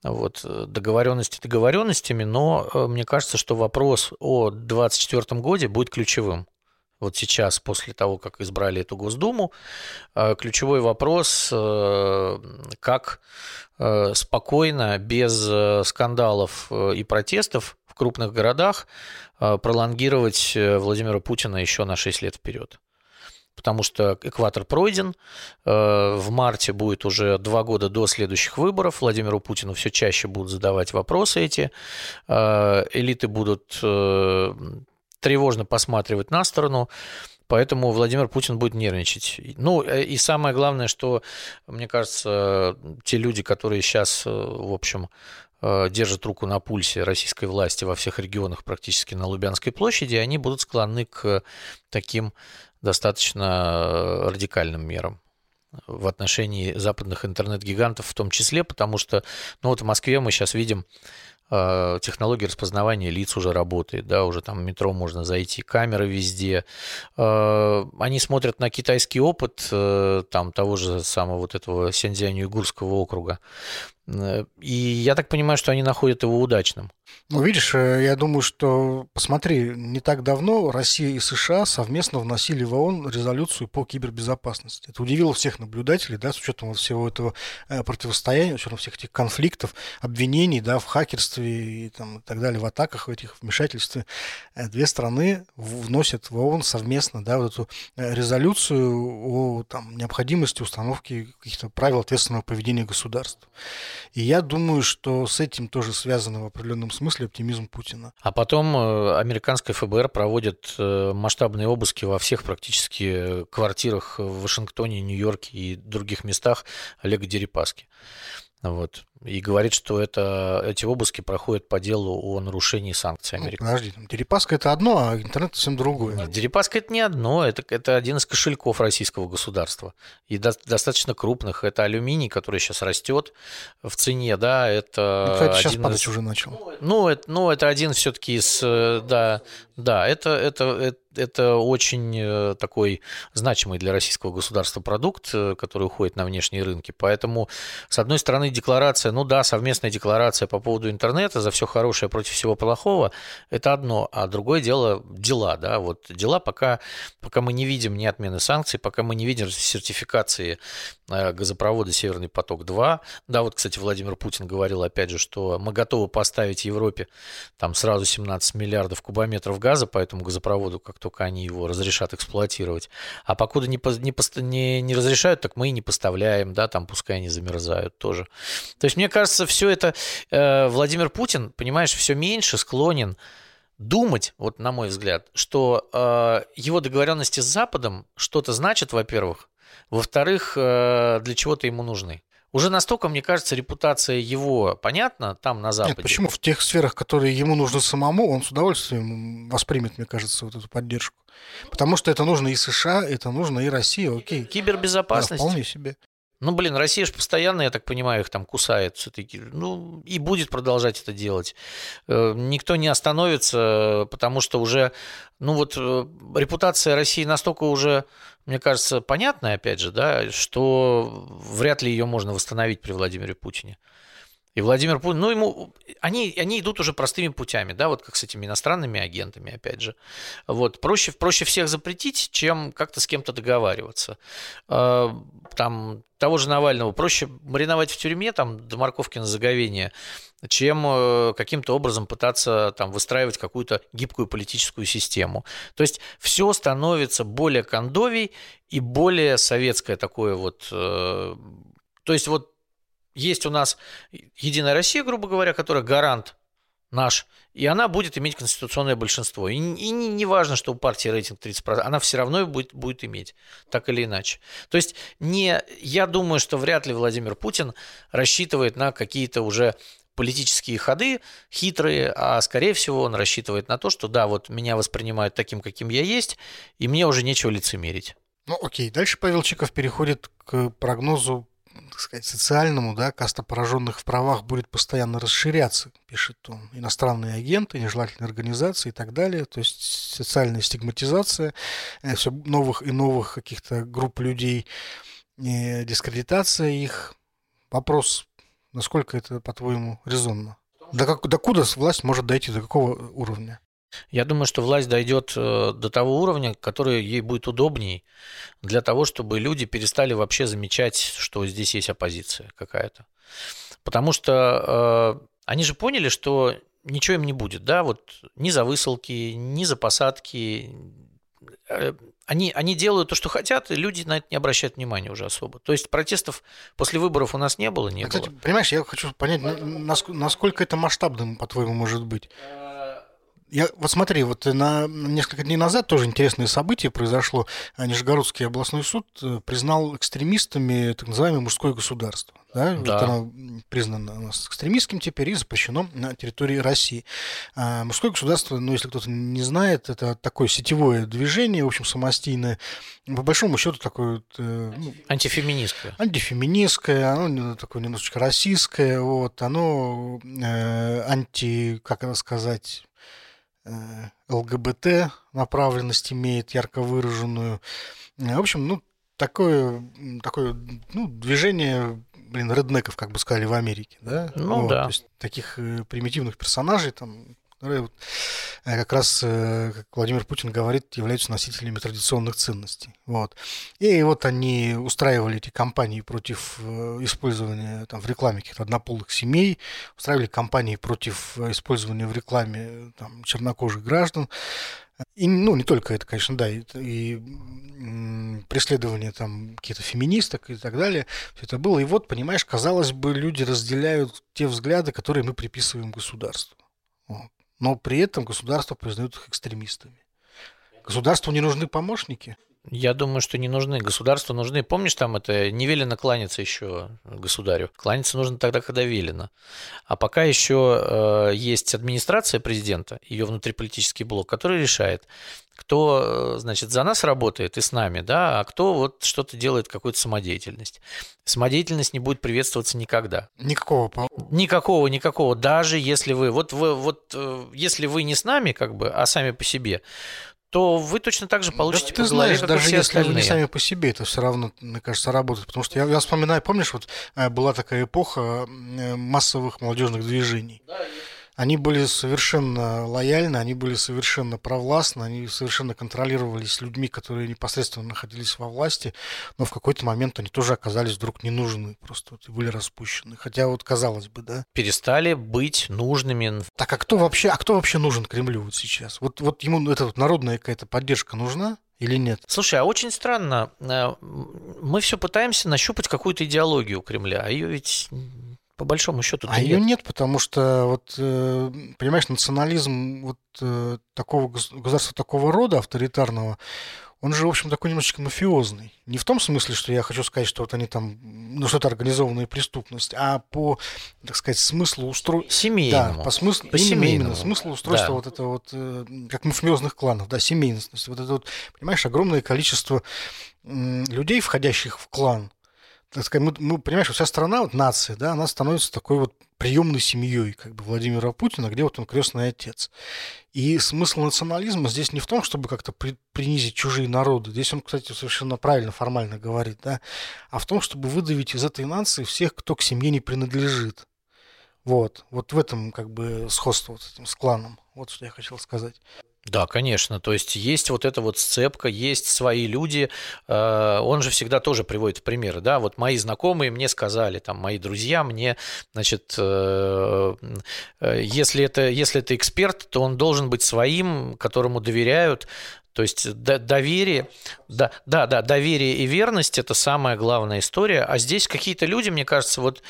Вот, э, договоренности договоренностями, но мне кажется, что вопрос о 2024 году будет ключевым вот сейчас, после того, как избрали эту Госдуму, э, ключевой вопрос, э, как э, спокойно, без скандалов и протестов в крупных городах пролонгировать Владимира Путина еще на 6 лет вперед. Потому что экватор пройден, в марте будет уже два года до следующих выборов, Владимиру Путину все чаще будут задавать вопросы эти, элиты будут тревожно посматривать на сторону, поэтому Владимир Путин будет нервничать. Ну, э, и самое главное, что, мне кажется, те люди, которые сейчас, э, в общем, э, держат руку на пульсе российской власти во всех регионах практически на Лубянской площади, они будут склонны к таким достаточно радикальным мерам в отношении западных интернет-гигантов в том числе, потому что, ну вот в Москве мы сейчас видим технология распознавания лиц уже работает, да, уже там в метро можно зайти, камеры везде. А, они смотрят на китайский опыт э, там того же самого вот этого Сяньцзянь-Юйгурского округа. И я так понимаю, что они находят его удачным. Ну, видишь, э, я думаю, что, посмотри, не так давно Россия и США совместно вносили в ООН резолюцию по кибербезопасности. Это удивило всех наблюдателей, да, с учетом всего этого э, противостояния, с учетом всех этих конфликтов, обвинений, да, в хакерстве и, там, и так далее, в атаках, в этих вмешательстве. Э, две страны вносят в ООН совместно, да, вот эту резолюцию о там, необходимости установки каких-то правил ответственного поведения государств. И я думаю, что с этим тоже связано в определенном смысле оптимизм Путина. А потом э, американское ФБР проводит э, масштабные обыски во всех практически квартирах в Вашингтоне, Нью-Йорке и других местах Олега Дерипаски. Вот. И говорит, что это, эти обыски проходят по делу о нарушении санкций Америки. Ну, подожди, Дерипаска это одно, а интернет совсем другое. Нет, Дерипаска это не одно, это, это один из кошельков российского государства. И до, достаточно крупных. Это алюминий, который сейчас растет в цене, да, это... Ну, кстати, сейчас падать из... уже начал. Ну, это, ну, это один все-таки из... Э, да, да, это, это, это это очень э, такой значимый для российского государства продукт, э, который уходит на внешние рынки. Поэтому, с одной стороны, декларация, ну да, совместная декларация по поводу интернета за все хорошее против всего плохого, это одно, а другое дело дела, да, вот дела пока, пока мы не видим ни отмены санкций, пока мы не видим сертификации э, газопровода «Северный поток-2», да, вот, кстати, Владимир Путин говорил, опять же, что мы готовы поставить Европе там сразу 17 миллиардов кубометров газа по этому газопроводу, как только они его разрешат эксплуатировать. А покуда не, не, не, не разрешают, так мы и не поставляем, да, там пускай они замерзают тоже. То есть, мне кажется, все это э, Владимир Путин, понимаешь, все меньше склонен думать, вот на мой взгляд, что э, его договоренности с Западом что-то значат, во-первых, во-вторых, э, для чего-то ему нужны. Уже настолько, мне кажется, репутация его понятна там на Западе. Нет, почему? В тех сферах, которые ему нужно самому, он с удовольствием воспримет, мне кажется, вот эту поддержку. Потому что это нужно и США, это нужно и России, окей. Кибербезопасность. Да, вполне себе. Ну, блин, Россия же постоянно, я так понимаю, их там кусает все-таки. Ну, и будет продолжать это делать. Э, никто не остановится, потому что уже, ну вот, э, репутация России настолько уже, мне кажется, понятная, опять же, да, что вряд ли ее можно восстановить при Владимире Путине. И Владимир Путин, ну, ему, они, они идут уже простыми путями, да, вот как с этими иностранными агентами, опять же. Вот, проще, проще всех запретить, чем как-то с кем-то договариваться. А, там, того же Навального проще мариновать в тюрьме, там, до морковки на заговение, чем э, каким-то образом пытаться там выстраивать какую-то гибкую политическую систему. То есть все становится более кондовей и более советское такое вот... Э, то есть вот есть у нас Единая Россия, грубо говоря, которая гарант наш, и она будет иметь конституционное большинство. И, и не, не важно, что у партии рейтинг 30%, она все равно будет, будет иметь, так или иначе. То есть не, я думаю, что вряд ли Владимир Путин рассчитывает на какие-то уже политические ходы хитрые, а скорее всего он рассчитывает на то, что да, вот меня воспринимают таким, каким я есть, и мне уже нечего лицемерить. Ну окей, дальше Павел Чиков переходит к прогнозу так сказать, социальному, да, каста пораженных в правах будет постоянно расширяться, пишет он. Иностранные агенты, нежелательные организации и так далее. То есть социальная стигматизация э, все новых и новых каких-то групп людей, э, дискредитация их. Вопрос, насколько это, по-твоему, резонно? До, как, до куда власть может дойти, до какого уровня? Я думаю, что власть дойдет э, до того уровня, который ей будет удобней для того, чтобы люди перестали вообще замечать, что здесь есть оппозиция какая-то. Потому что э, они же поняли, что ничего им не будет, да, вот ни за высылки, ни за посадки. Э, они, они делают то, что хотят, и люди на это не обращают внимания уже особо. То есть протестов после выборов у нас не было, не а, кстати, Понимаешь, я хочу понять, насколько это масштабным, по-твоему, может быть? Я, вот смотри, вот на несколько дней назад тоже интересное событие произошло. Нижегородский областной суд э, признал экстремистами так называемое мужское государство. Да? Да. Вот оно признано у нас экстремистским теперь и запрещено на территории России. А мужское государство, ну, если кто-то не знает, это такое сетевое движение, в общем, самостийное. По большому счету такое... Э, ну, антифеминистское. Антифеминистское, оно такое немножечко российское, вот, оно э, анти, как это сказать ЛГБТ направленность имеет ярко выраженную. Э, в общем, ну, такое, такое ну, движение блин, реднеков, как бы сказали в Америке, да? Ну вот, да. То есть таких э, примитивных персонажей, там, которые э, как раз, э, как Владимир Путин говорит, являются носителями традиционных ценностей. Вот. И вот они устраивали эти кампании против использования там, в рекламе каких-то однополых семей, устраивали кампании против использования в рекламе там, чернокожих граждан. И, ну, не только это, конечно, да, и, и преследование там каких-то феминисток и так далее, все это было. И вот, понимаешь, казалось бы, люди разделяют те взгляды, которые мы приписываем государству. Вот. Но при этом государство признает их экстремистами. Государству не нужны помощники. Я думаю, что не нужны. Государству нужны. Помнишь, там это не велено кланяться еще государю. Кланяться нужно тогда, когда велено. А пока еще э, есть администрация президента, ее внутриполитический блок, который решает, кто, э, значит, за нас работает и с нами, да, а кто вот что-то делает, какую-то самодеятельность. Самодеятельность не будет приветствоваться никогда. Никакого. Никакого, никакого. Даже если вы, вот вы, вот э, если вы не с нами, как бы, а сами по себе, то вы точно так же получите да, по ты голове, знаешь, даже если остальные. вы не сами по себе, это все равно, мне кажется, работает. Потому что я, я вспоминаю, помнишь, вот э, была такая эпоха массовых молодежных движений. Да, они были совершенно лояльны, они были совершенно провластны, они совершенно контролировались людьми, которые непосредственно находились во власти, но в какой-то момент они тоже оказались вдруг не нужны, просто вот, были распущены. Хотя вот казалось бы, да. Перестали быть нужными. Так а кто вообще, а кто вообще нужен Кремлю вот сейчас? Вот, вот ему эта вот народная какая-то поддержка нужна? или нет? Слушай, а очень странно. Э, мы все пытаемся нащупать какую-то идеологию у Кремля, а ее ведь по большому счету. А ее нет, потому что вот э, понимаешь, национализм вот э, такого государства такого рода авторитарного, он же, в общем, такой немножечко мафиозный. Не в том смысле, что я хочу сказать, что вот они там, ну, что это организованная преступность, а по, так сказать, смыслу устройства... Семейному. Да, по смыслу... По именно, именно, смыслу устройства да. вот это вот, э, как мафиозных кланов, да, семейность. Вот это вот, понимаешь, огромное количество людей, входящих в клан, так сказать, мы, мы понимаешь, вся страна, вот нация, да, она становится такой вот приемной семьей, как бы Владимира Путина, где вот он крестный отец. И смысл национализма здесь не в том, чтобы как-то при, принизить чужие народы. Здесь он, кстати, совершенно правильно, формально говорит, да, а в том, чтобы выдавить из этой нации всех, кто к семье не принадлежит. Вот, вот в этом как бы сходство вот с этим с кланом. Вот что я хотел сказать. Да, конечно. То есть есть вот эта вот сцепка, есть свои люди. Э, он же всегда тоже приводит примеры, да. Вот мои знакомые мне сказали, там, мои друзья мне, значит, э, э, если это, если это эксперт, то он должен быть своим, которому доверяют. То есть доверие, да, да, да, доверие и верность – это самая главная история. А здесь какие-то люди, мне кажется, вот,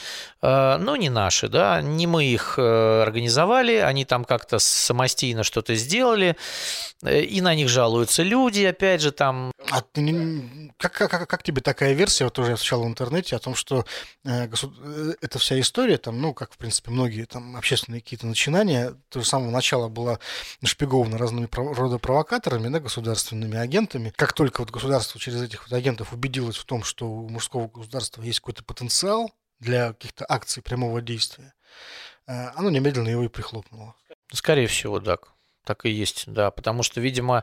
э, ну, не наши, да, не мы их э, организовали, они там как-то самостийно что-то сделали, э, и на них жалуются люди, опять же, там. А ты, как, как, как тебе такая версия, вот уже я встречал в интернете, о том, что э, эта вся история, там, ну, как, в принципе, многие там общественные какие-то начинания, то с самого начала была нашпигована разными рода провокаторами, да, государственными агентами. Как только вот государство через этих вот агентов убедилось в том, что у мужского государства есть какой-то потенциал для каких-то акций прямого действия, э, оно немедленно его и прихлопнуло. Скорее всего, так. Так и есть, да, потому что, видимо,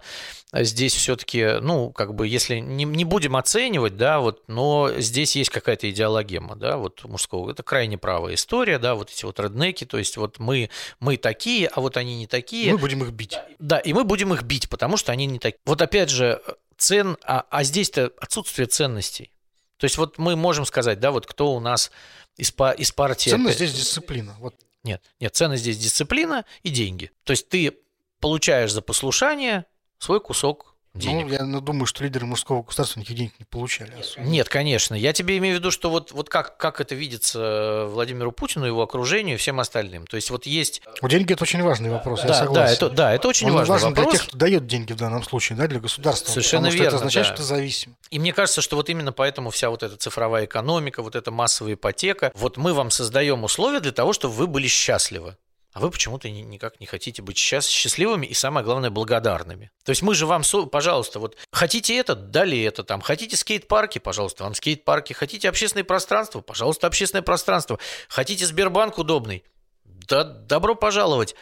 здесь все-таки, ну, как бы, если не, не будем оценивать, да, вот, но здесь есть какая-то идеологема, да, вот мужского, это крайне правая история, да, вот эти вот реднеки, то есть вот мы, мы такие, а вот они не такие. Мы будем их бить. Да, и мы будем их бить, потому что они не такие. Вот опять же, цен, а, а здесь-то отсутствие ценностей. То есть вот мы можем сказать, да, вот кто у нас из, из партии... Ценность здесь дисциплина. Вот. Нет, нет, ценность здесь дисциплина и деньги. То есть ты получаешь за послушание свой кусок денег. Ну, я ну, думаю, что лидеры мужского государства никаких денег не получали. Особенно. Нет, конечно. Я тебе имею в виду, что вот, вот как, как это видится Владимиру Путину, его окружению и всем остальным. То есть вот есть... У деньги – это очень важный вопрос, да, я согласен. Да, это, да, это очень Он важный важен вопрос. для тех, кто дает деньги в данном случае, да, для государства. Совершенно потому верно, что это означает, да. что ты зависим. И мне кажется, что вот именно поэтому вся вот эта цифровая экономика, вот эта массовая ипотека, вот мы вам создаем условия для того, чтобы вы были счастливы а вы почему-то никак не хотите быть сейчас счастливыми и, самое главное, благодарными. То есть мы же вам, пожалуйста, вот хотите это, дали это там, хотите скейт-парки, пожалуйста, вам скейт-парки, хотите общественное пространство, пожалуйста, общественное пространство, хотите Сбербанк удобный, да добро пожаловать.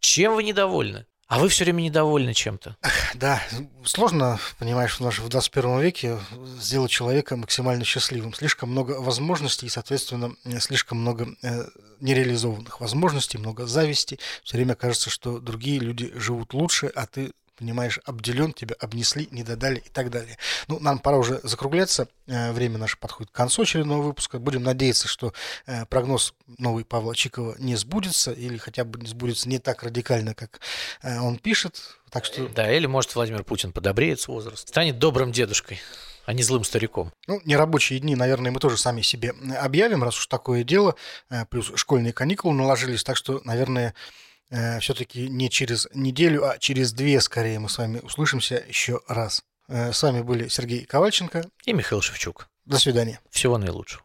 Чем вы недовольны? А вы все время недовольны чем-то. Да, сложно, понимаешь, в нашем в 21 веке сделать человека максимально счастливым. Слишком много возможностей и, соответственно, слишком много э, нереализованных возможностей, много зависти. Все время кажется, что другие люди живут лучше, а ты понимаешь, обделен, тебя обнесли, не додали и так далее. Ну, нам пора уже закругляться. Э, время наше подходит к концу очередного выпуска. Будем надеяться, что э, прогноз новый Павла Чикова не сбудется или хотя бы не сбудется не так радикально, как э, он пишет. Так что... Да, или может Владимир Путин подобреет с возраста, станет добрым дедушкой а не злым стариком. Ну, нерабочие дни, наверное, мы тоже сами себе объявим, раз уж такое дело. Плюс школьные каникулы наложились, так что, наверное, все-таки не через неделю, а через две, скорее, мы с вами услышимся еще раз. Э, с вами были Сергей Ковальченко и Михаил Шевчук. До свидания. Всего наилучшего.